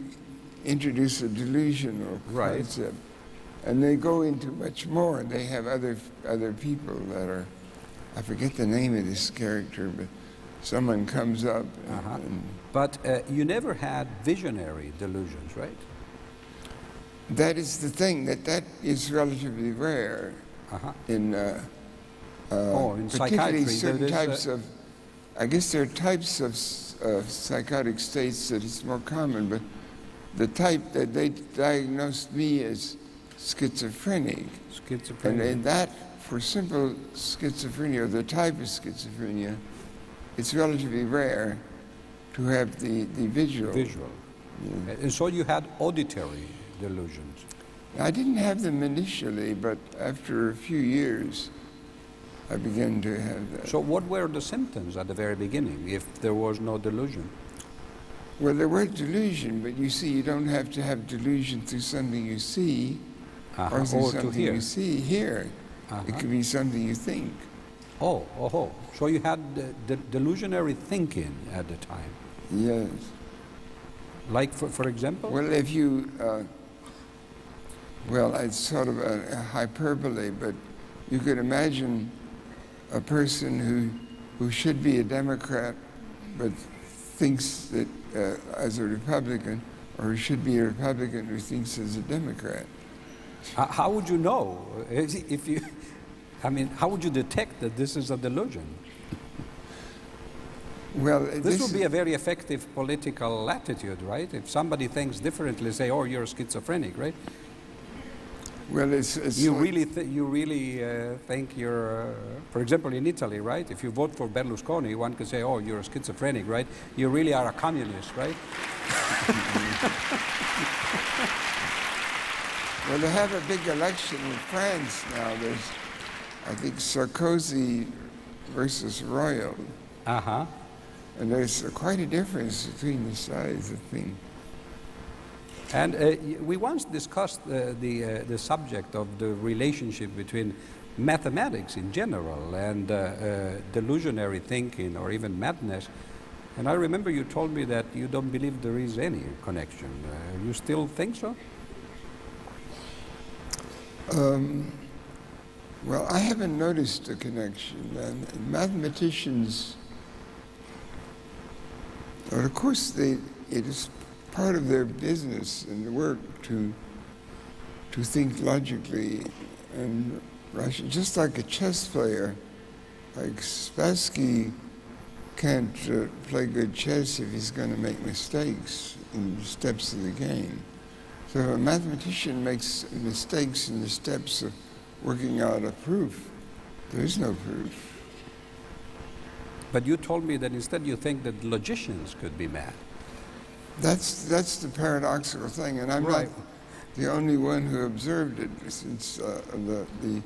introduce a delusional Right. concept, and they go into much more. They have other other people that are, I forget the name of this character, but someone comes up and, Uh-huh. and But uh, you never had visionary delusions, right? That is the thing that that is relatively rare Uh-huh. in uh, uh, Oh, in particularly certain is, uh, types of. I guess there are types of uh, psychotic states that it's more common, but the type that they diagnosed me as schizophrenic, and in that for simple schizophrenia, the type of schizophrenia, it's relatively rare to have the the visual. visual. And so you had auditory delusions. I didn't have them initially, but after a few years, I began to have that. So what were the symptoms at the very beginning, if there was no delusion? well, there was delusion, but you see, you don't have to have delusion through something you see Uh-huh. or through Or to something hear. you see here. It Uh-huh. could be something you think. Oh, oh, oh. So you had the, the delusionary thinking at the time. Yes. Like, for, for example? Well, if you, uh, well, it's sort of a, a hyperbole, but you could imagine a person who, who should be a Democrat but thinks that uh, as a Republican, or who should be a Republican who thinks as a Democrat. How, how would you know if you? I mean, how would you detect that this is a delusion? Well, This would be a very effective political attitude, right? If somebody thinks differently, say, "Oh, you're schizophrenic," right? well, it's, it's You really, th- you really uh, think you're, uh, for example, in Italy, right? If you vote for Berlusconi, one could say, "Oh, you're a schizophrenic," right? You really are a communist, right? Well, they have a big election in France now. There's, I think, Sarkozy versus Royal. Uh huh. And there's quite a difference between the size of things. And uh, we once discussed uh, the, uh, the subject of the relationship between mathematics in general and uh, uh, delusionary thinking or even madness. And I remember you told me that you don't believe there is any connection. Uh, you still think so? Um, well, I haven't noticed a connection. And mathematicians, well, of course, they, it is part of their business and work to to think logically and rationally, just like a chess player. Like Spassky can't uh, play good chess if he's going to make mistakes in the steps of the game. So if a mathematician makes mistakes in the steps of working out a proof, there is no proof. But you told me that instead you think that logicians could be mad. That's, that's the paradoxical thing, and I'm Right. not the only one who observed it, since uh, the, the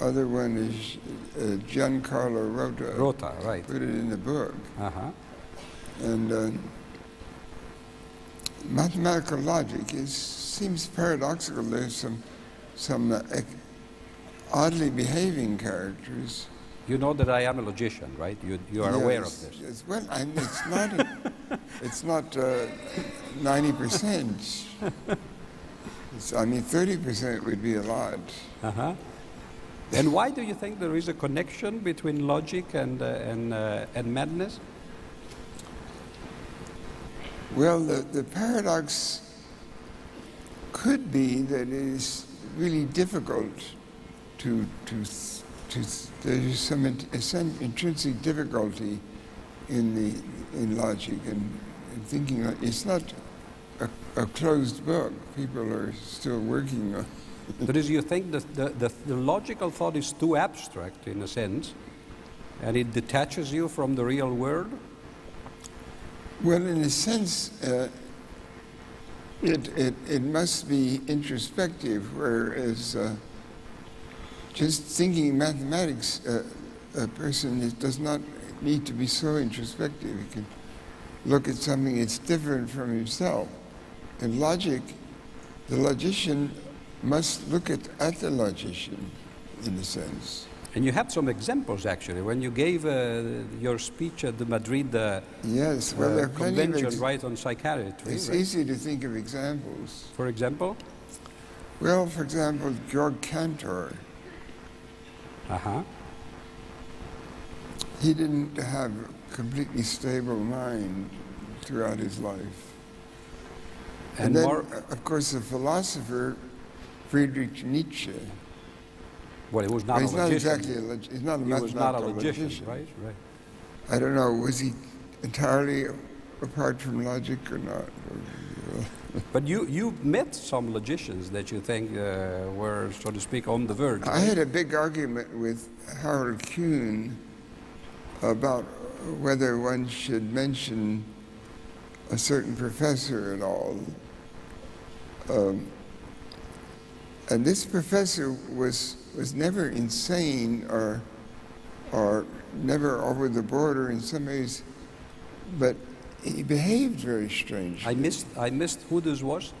other one is uh, Giancarlo Rota, Rota, right. put it in the book. Uh-huh. And uh, mathematical logic is, seems paradoxical. There's some, some uh, oddly behaving characters. You know that I am a logician, right? You, you are aware of this. yes. Well, I it's not, a, it's not uh, 90%. It's, I mean, 30% would be a lot. Uh-huh. And why do you think there is a connection between logic and, uh, and, uh, and madness? Well, the, the paradox could be that it is really difficult to, to, to there's some some intrinsic difficulty in the in logic and, and thinking. It's not a, a closed book. People are still working on. That is, you think that the, the, the logical thought is too abstract in a sense, and it detaches you from the real world? Well, in a sense, uh, it, it, it must be introspective, whereas uh, just thinking mathematics, uh, a person is, does not need to be so introspective. He can look at something that's different from himself. In logic, the logician must look at, at the logician, in a sense. And you had some examples actually when you gave uh, your speech at the Madrid uh, Yes, well, uh, plenty of convention, right, on psychiatry. It's right? easy to think of examples. For example? Well, for example, Georg Cantor. Uh huh. He didn't have a completely stable mind throughout his life. And, And then, more, uh, of course, the philosopher Friedrich Nietzsche. well, he was not But a he's not exactly a log- he's not a he was not a mathematical logician, right? Right. I don't know. Was he entirely apart from logic or not? But you, you met some logicians that you think uh, were, so to speak, on the verge. I had a big argument with Harold Kuhn about whether one should mention a certain professor at all. Um, and this professor was, was never insane or, or never over the border in some ways, but he behaved very strangely. I missed, I missed who this was.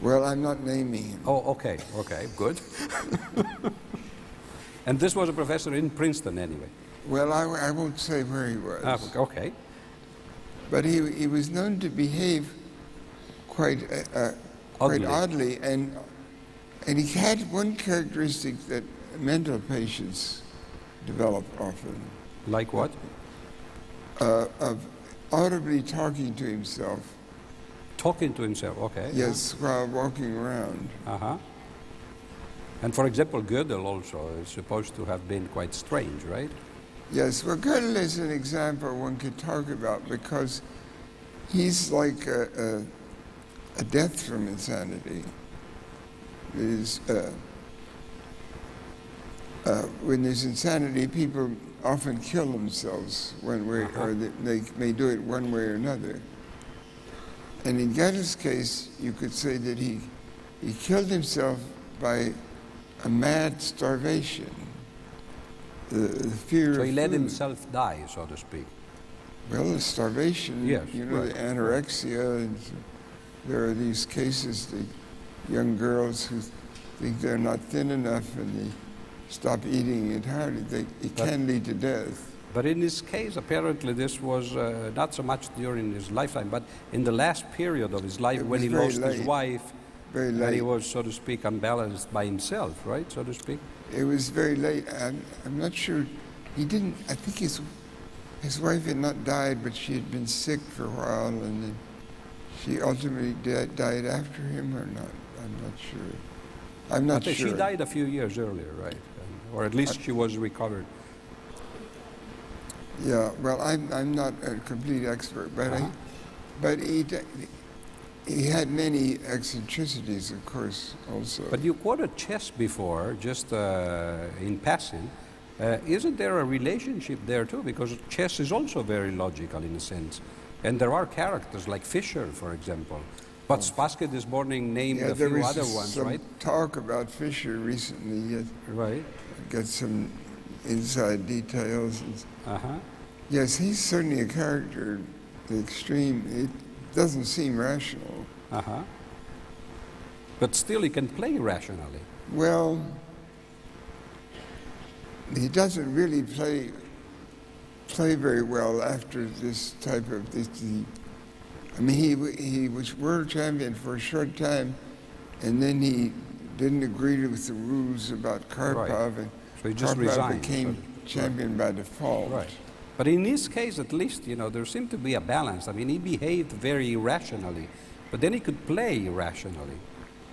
well, I'm not naming him. Oh, okay, okay, good. and this was a professor in Princeton, anyway. Well, I, I won't say where he was. Ah, okay. But he, he was known to behave quite, uh, uh, quite Oddly. oddly, and, and he had one characteristic that mental patients develop often Like what? uh, of audibly talking to himself, Talking to himself, okay. yes, while walking around. Uh huh. And for example, Gödel also is supposed to have been quite strange, right? Yes, well, Gödel is an example one could talk about because he's like a, a, a death from insanity. It is, uh, uh, when there's insanity, people often kill themselves one way, uh-huh. or they, they may do it one way or another. And in Gödel's case, you could say that he, he killed himself by a mad starvation. The, the fear So he let food. himself die, so to speak. Well, the starvation, Yes, you know, right, the anorexia, and there are these cases, the young girls who think they're not thin enough and they stop eating entirely. They, it But- can lead to death. But in his case, apparently, this was uh, not so much during his lifetime, but in the last period of his life It when he lost his wife, Very and he was, so to speak, unbalanced by himself, right, so to speak. It was very late. I'm, I'm not sure. He didn't, I think his, his wife had not died, but she had been sick for a while, and then she ultimately di- died after him or not. I'm not sure. I'm not sure. She died a few years earlier, right? Or at least she was recovered. Yeah, well, I'm, I'm not a complete expert, but Uh-huh. I, but he, he had many eccentricities, of course, also. But you quoted chess before, just uh, in passing. Uh, isn't there a relationship there too? Because chess is also very logical in a sense. And there are characters like Fischer, for example. But Spassky this morning named yeah, a few other ones, some right? talk about Fischer recently. Yet Right. Got some inside details. Uh huh. yes, he's certainly a character, the extreme. It doesn't seem rational. Uh huh. But still, he can play rationally. Well, he doesn't really play play very well after this type of this. The, I mean, he he was world champion for a short time, and then he didn't agree with the rules about Karpov, and So he just Karpov resigned, became but- champion by default. Right. But in this case, at least, you know, there seemed to be a balance. I mean, he behaved very irrationally, but then he could play rationally.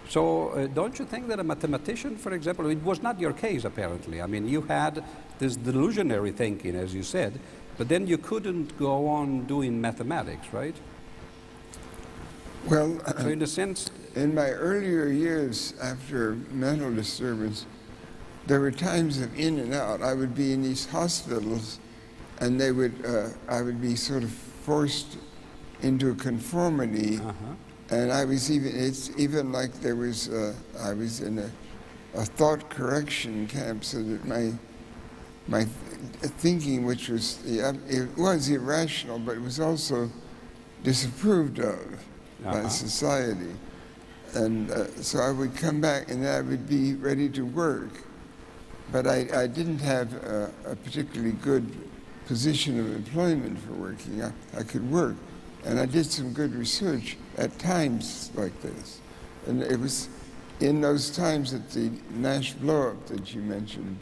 So, uh, don't you think that a mathematician, for example, it was not your case apparently. I mean, you had this delusionary thinking, as you said, but then you couldn't go on doing mathematics, right? Well, So, in a sense, In my earlier years after mental disturbance, there were times of in and out. I would be in these hospitals, and they would, uh, I would be sort of forced into a conformity, and I was even, it's even like there was, uh, I was in a, a thought correction camp, so that my, my thinking, which was, it was irrational, but it was also disapproved of by Uh-huh. society. And uh, so I would come back and I would be ready to work. But I, I didn't have a, a particularly good position of employment for working. I, I could work. And I did some good research at times like this. And it was in those times that the Nash blow-up that you mentioned.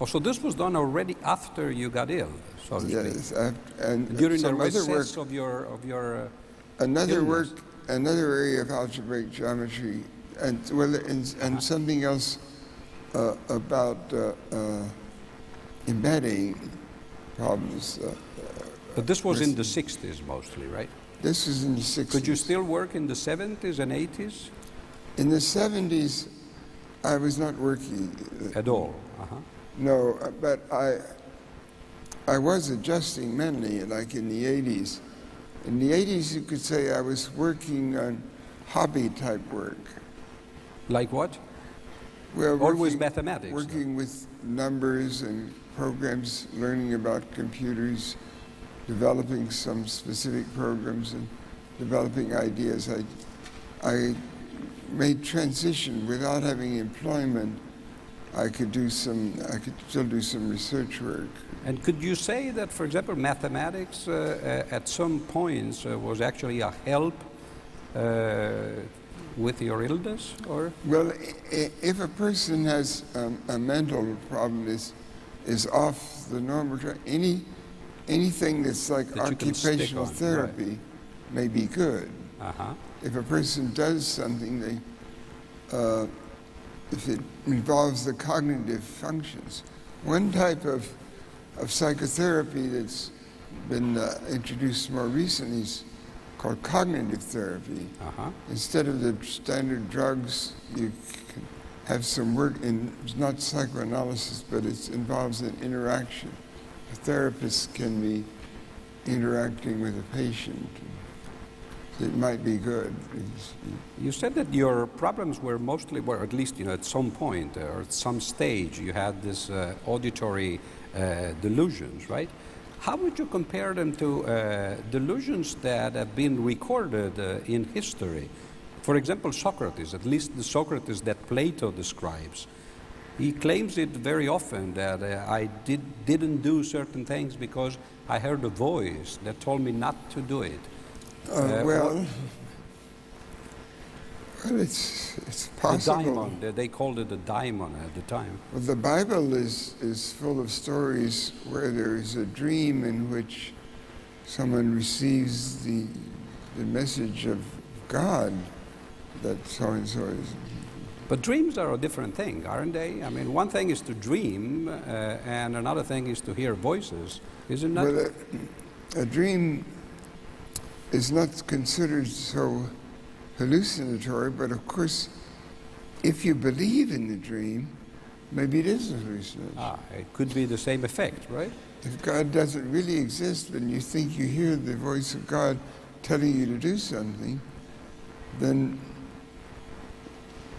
oh, so this was done already after you got ill, so to speak. Yes, and During the other work recess of your, of your uh, Another illness. work, another area of algebraic geometry, and well, and, and something else uh, about uh, uh, embedding problems. Uh, But this was in the 60s mostly, right? this is in the 60s. Could you still work in the 70s and 80s In the 70s, I was not working. uh, at all? Uh-huh. No, uh, but I, I was adjusting mentally, like in the 80s. In the 80s, you could say I was working on hobby type work. Like what? Well, Always mathematics, though. Working with numbers and programs, learning about computers, developing some specific programs, and developing ideas. I, I made transition without having employment. I could do some. I could still do some research work. And could you say that, for example, mathematics uh, uh, at some points uh, was actually a help uh, with your illness, or? Well, if a person has um, a mental problem is is off the normal track, any anything that's like That you can stick occupational on, right. therapy may be good. Uh-huh. If a person does something, they uh, if it involves the cognitive functions. One type of of psychotherapy that's been uh, introduced more recently is called cognitive therapy. Uh-huh. Instead of the standard drugs, you can have some work in, it's not psychoanalysis, but it involves an interaction. A therapist can be interacting with a patient. It might be good. You said that your problems were mostly, or at least, you know, at some point uh, or at some stage, you had this uh, auditory delusions, right? How would you compare them to uh, delusions that have been recorded uh, in history? For example, Socrates, at least the Socrates that Plato describes, he claims it very often that uh, I did, didn't do certain things because I heard a voice that told me not to do it. Uh, Uh, well, it's, it's The possible. daimon, they- they called it a diamond at the time. Well, the Bible is, is full of stories where there is a dream in which someone receives the, the message of God that so and so is. But dreams are a different thing, aren't they? I mean, one thing is to dream, uh, and another thing is to hear voices, isn't that? Well, a, a dream is not considered so hallucinatory, but of course, if you believe in the dream, maybe it is a hallucination. ah, it could be the same effect, right? If God doesn't really exist, and you think you hear the voice of God telling you to do something, then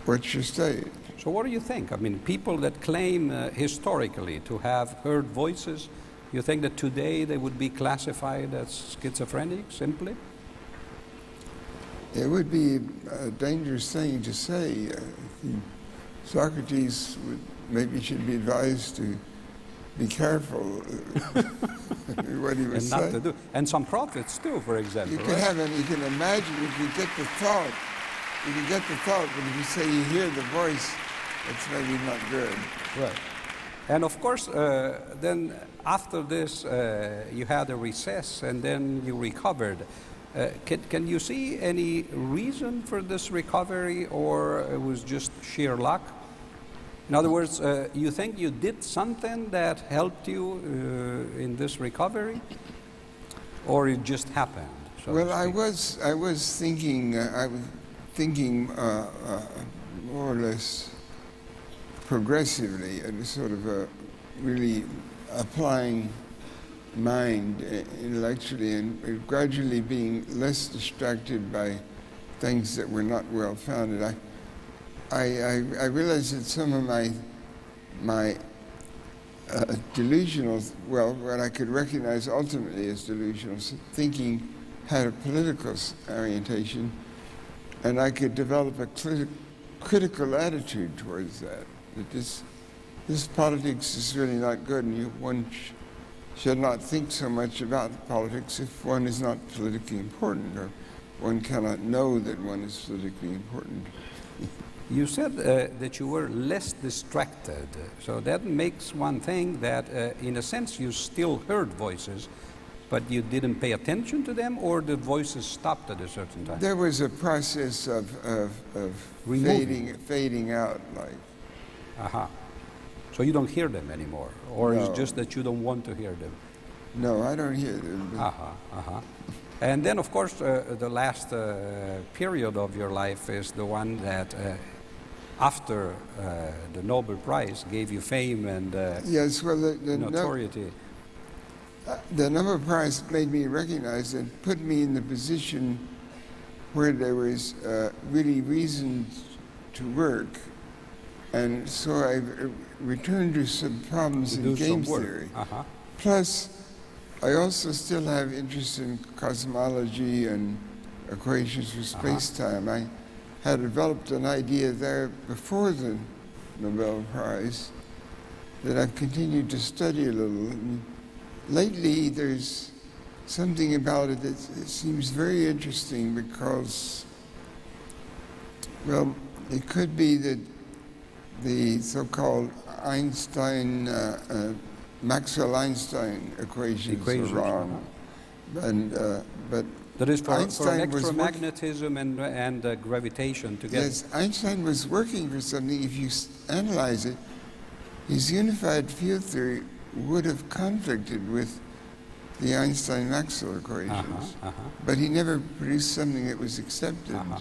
what's your state? So, what do you think? I mean, people that claim uh, historically to have heard voices, you think that today they would be classified as schizophrenic simply? It would be a dangerous thing to say. Uh, Socrates would, maybe should be advised to be careful uh, what he was and not to saying. do. And some prophets too, for example. You can right? have an, you can imagine if you get the thought, you can get the thought, but if you say you hear the voice, it's maybe not good. Right. And of course, uh, then after this, uh, you had a recess and then you recovered. Uh, can, can you see any reason for this recovery or it was just sheer luck? In other words, uh, you think you did something that helped you uh, in this recovery? Or it just happened? so Well, I was I was thinking uh, I was thinking uh, uh, more or less progressively, and sort of uh, really applying mind uh, intellectually and gradually being less distracted by things that were not well founded. I I, I, realized that some of my my uh, delusional, well, what I could recognize ultimately as delusional thinking had a political orientation, and I could develop a crit- critical attitude towards that. That this, this politics is really not good, and you, one should not think so much about politics if one is not politically important, or one cannot know that one is politically important. You said uh, that you were less distracted. So that makes one thing that, uh, in a sense, you still heard voices, but you didn't pay attention to them, or the voices stopped at a certain time. There was a process of, of, of fading, fading out, like Aha. So you don't hear them anymore, or No. it's just that you don't want to hear them. No, I don't hear them. Aha, aha. And then, of course, uh, the last uh, period of your life is the one that, uh, after uh, the Nobel Prize, gave you fame and uh, Yes, well, the, the, no- notoriety. the Nobel Prize made me recognize and put me in the position where there was uh, really reason to work. And so I uh, returned to some problems in game theory. Uh-huh. Plus, I also still have interest in cosmology and equations for space-time. I had developed an idea there before the Nobel Prize that I've continued to study a little. And lately, there's something about it that it seems very interesting because, well, it could be that the so-called Einstein, uh, uh, Maxwell-Einstein equations, Equations, are wrong. And, uh, but That is for, for electromagnetism and, and uh, gravitation together. Yes, Einstein was working for something. If you analyze it, his unified field theory would have conflicted with the Einstein-Maxwell equations, Uh-huh, uh-huh. but he never produced something that was accepted Uh-huh.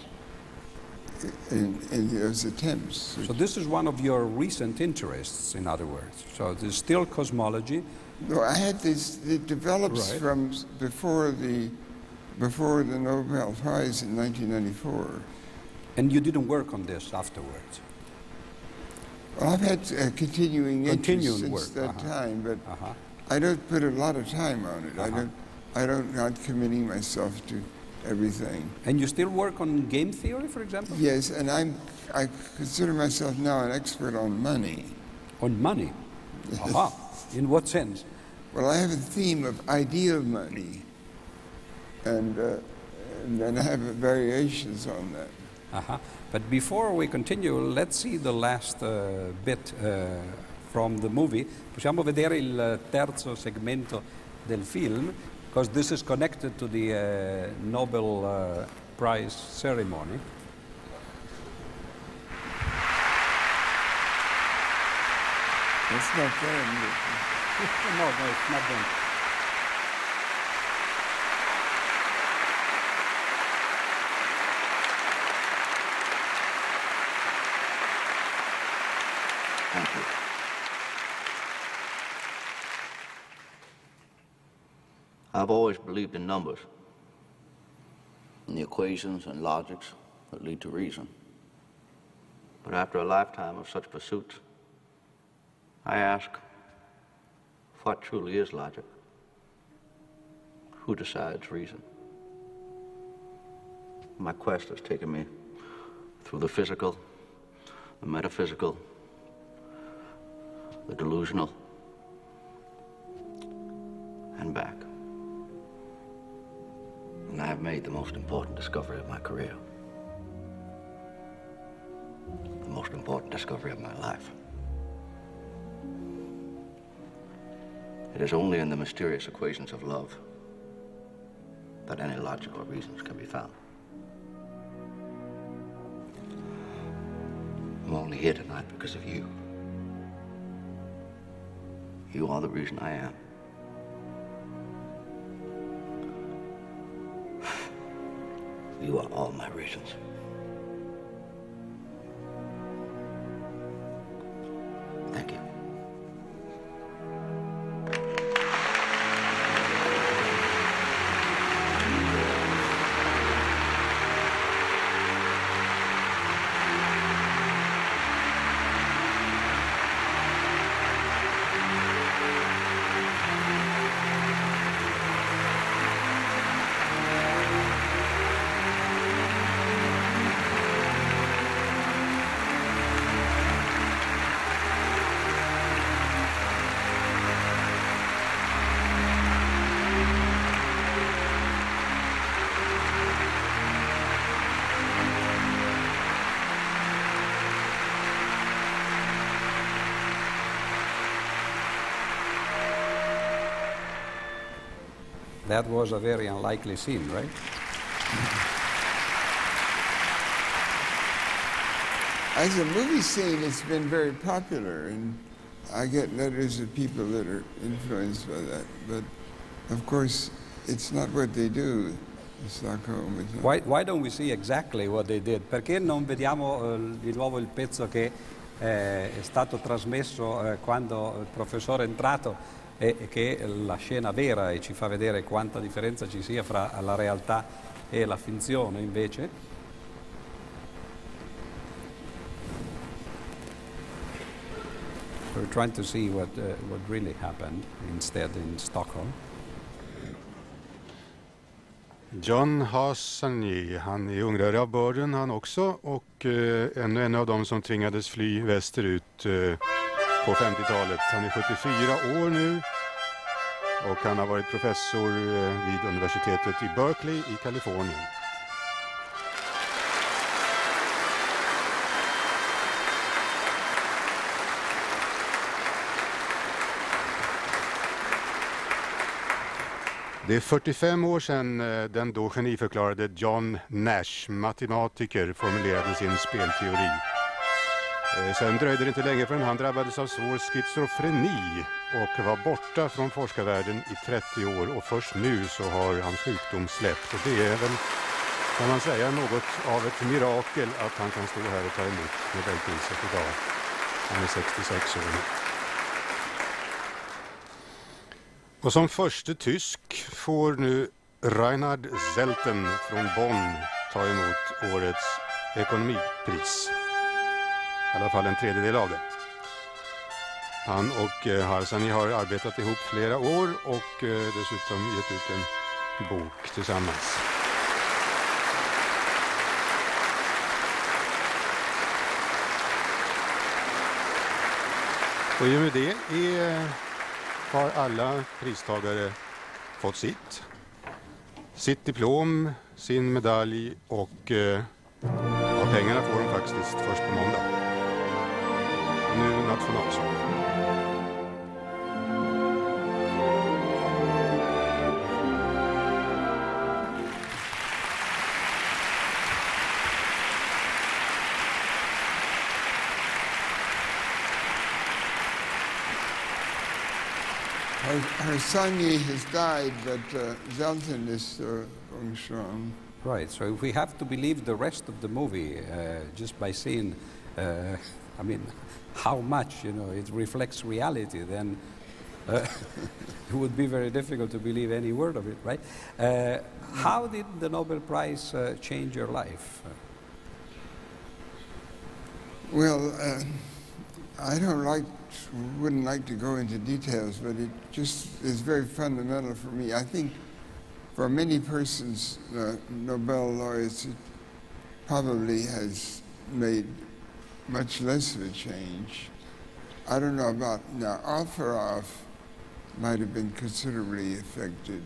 In, in those attempts. So this is one of your recent interests, in other words. So there's still cosmology. No, I had this. It develops Right. from before the before the Nobel Prize in 1994. And you didn't work on this afterwards. Well, I've had uh, continuing interest Continuing since work, that uh-huh. time, but Uh-huh. I don't put a lot of time on it. I Uh-huh. don't. I don't not committing myself to everything. And you still work on game theory, for example? Yes, and I'm. I consider myself now an expert on money. On money? Aha. In what sense? Well, I have a theme of ideal money, and uh, and then I have variations on that. Uh-huh. But before we continue, let's see the last uh, bit uh, from the movie. Possiamo vedere il terzo segmento del film, because this is connected to the uh, Nobel uh, Prize ceremony. It's not there. no, no, it's not there. Thank you. I've always believed in numbers, in the equations and logics that lead to reason. But after a lifetime of such pursuits, I ask, what truly is logic? Who decides reason? My quest has taken me through the physical, the metaphysical, the delusional, and back. Made the most important discovery of my career. The most important discovery of my life. It is only in the mysterious equations of love that any logical reasons can be found. I'm only here tonight because of you. You are the reason I am. You are all my reasons. That was a very unlikely scene, right? As a movie scene, it's been very popular, and I get letters of people that are influenced by that. But of course, it's not what they do Stockholm. Why, why don't we see exactly what they did? Perché non vediamo eh, di nuovo il pezzo che eh, è stato trasmesso eh, quando il professore è entrato e che è la scena vera e ci fa vedere quanta differenza ci sia fra la realtà e la finzione invece? We're trying to see what, uh, what really happened instead in Stockholm. John Hassani, han är ungrare av börden han också och eh, ännu en av dem som tvingades fly västerut eh, på 50-talet. Han är 74 år nu och han har varit professor eh, vid universitetet i Berkeley i Kalifornien. Det är 45 år sedan eh, den då geniförklarade John Nash, matematiker, formulerade sin spelteori. Eh, sen dröjde det inte länge förrän han drabbades av svår schizofreni och var borta från forskarvärlden i 30 år och först nu så har hans sjukdom släppt. Och det är väl, kan man säga, något av ett mirakel att han kan stå här och ta emot Nobelpriset idag. Han är 66 år. Och som förste tysk får nu Reinhard Zelten från Bonn ta emot årets ekonomipris. I alla fall en tredjedel av det. Han och eh, Harsani har arbetat ihop flera år och eh, dessutom gett ut en bok tillsammans. Och i och med det är, eh, har alla pristagare fått sitt. Sitt diplom, sin medalj och eh, ja, pengarna får de faktiskt först på måndag. Nu nationalsång. Her, her Sonny has died, but uh, Selten is still going strong. Right, so if we have to believe the rest of the movie uh, just by seeing, uh, I mean, how much, you know, it reflects reality, then uh, it would be very difficult to believe any word of it, right? Uh, how did the Nobel Prize uh, change your life? Well, uh, I don't like, wouldn't like to go into details, but it just is very fundamental for me. I think for many persons, Nobel laureates, it probably has made much less of a change. I don't know about now. Alferov might have been considerably affected,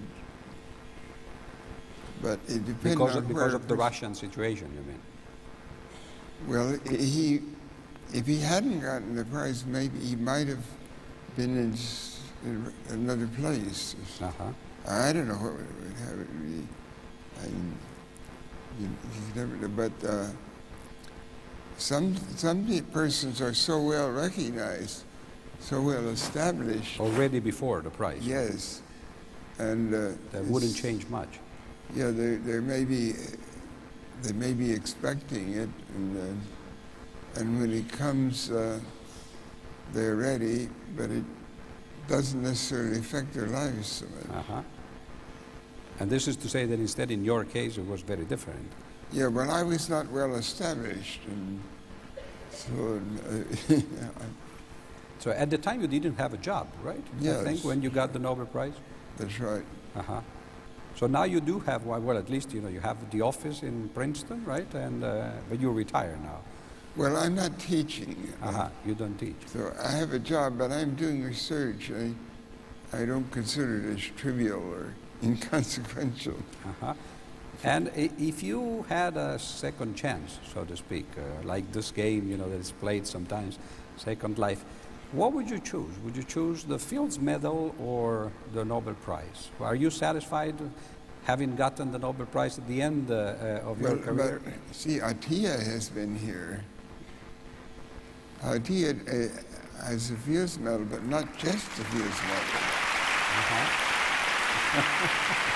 but it depends Because on of, because where of the Russian situation, you mean? Well, he, if he hadn't gotten the prize, maybe he might have been in, in another place. Uh-huh. I don't know what would would have it be. I, you, you never know, but uh, some some pe- persons are so well recognized, so well established. Already before the price. Yes, and uh, That wouldn't change much. Yeah, they they may be they may be expecting it, and uh, and when it comes, uh, they're ready, but it doesn't necessarily affect their lives so much. Uh-huh. And this is to say that instead, in your case, it was very different. Yeah, well, I was not well established, and so uh, So at the time, you didn't have a job, right? I think when you got the Nobel Prize. that's right. Uh-huh. So now you do have, well, well, at least you know you have the office in Princeton, right? And uh, but you retire now. Well, I'm not teaching, uh, Uh-huh. You don't teach. so I have a job, but I'm doing research. I I don't consider it as trivial or inconsequential. Uh-huh. And if you had a second chance, so to speak, uh, like this game, you know, that is played sometimes, Second Life, what would you choose? Would you choose the Fields Medal or the Nobel Prize? Are you satisfied having gotten the Nobel Prize at the end uh, uh, of your Well, career? but see, Atiyah has been here. Atiyah uh, has a Fields Medal, but not just a Fields Medal.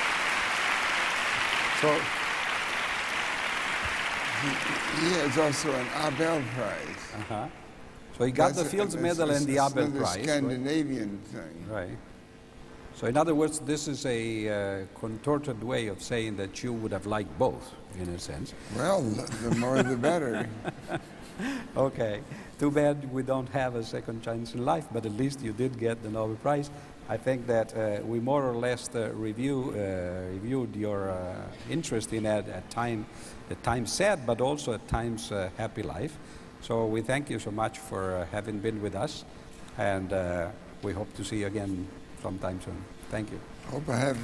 So, He, he has also an Abel Prize. uh-huh. so he got the That's a- Fields that's- Medal and the Abel Prize. right? Scandinavian thing. Right. So, in other words, this is a uh, contorted way of saying that you would have liked both, in a sense. Well, the more the better. Okay. Too bad we don't have a second chance in life, but at least you did get the Nobel Prize. I think that uh, we more or less uh, review, uh, reviewed your uh, interest in it at time, at times sad, but also at times uh, happy life. So we thank you so much for uh, having been with us, and we hope to see you again sometime soon. Thank you. Hope I have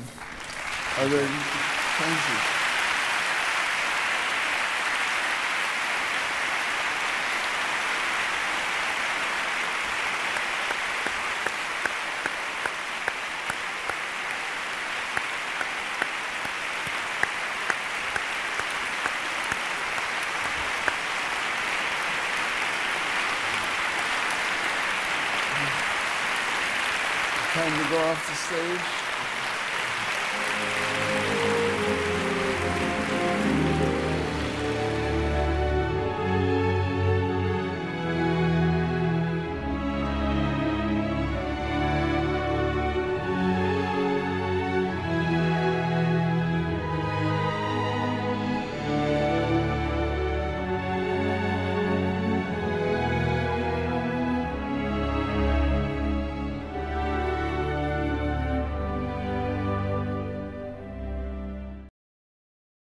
chances. Time to go off the stage.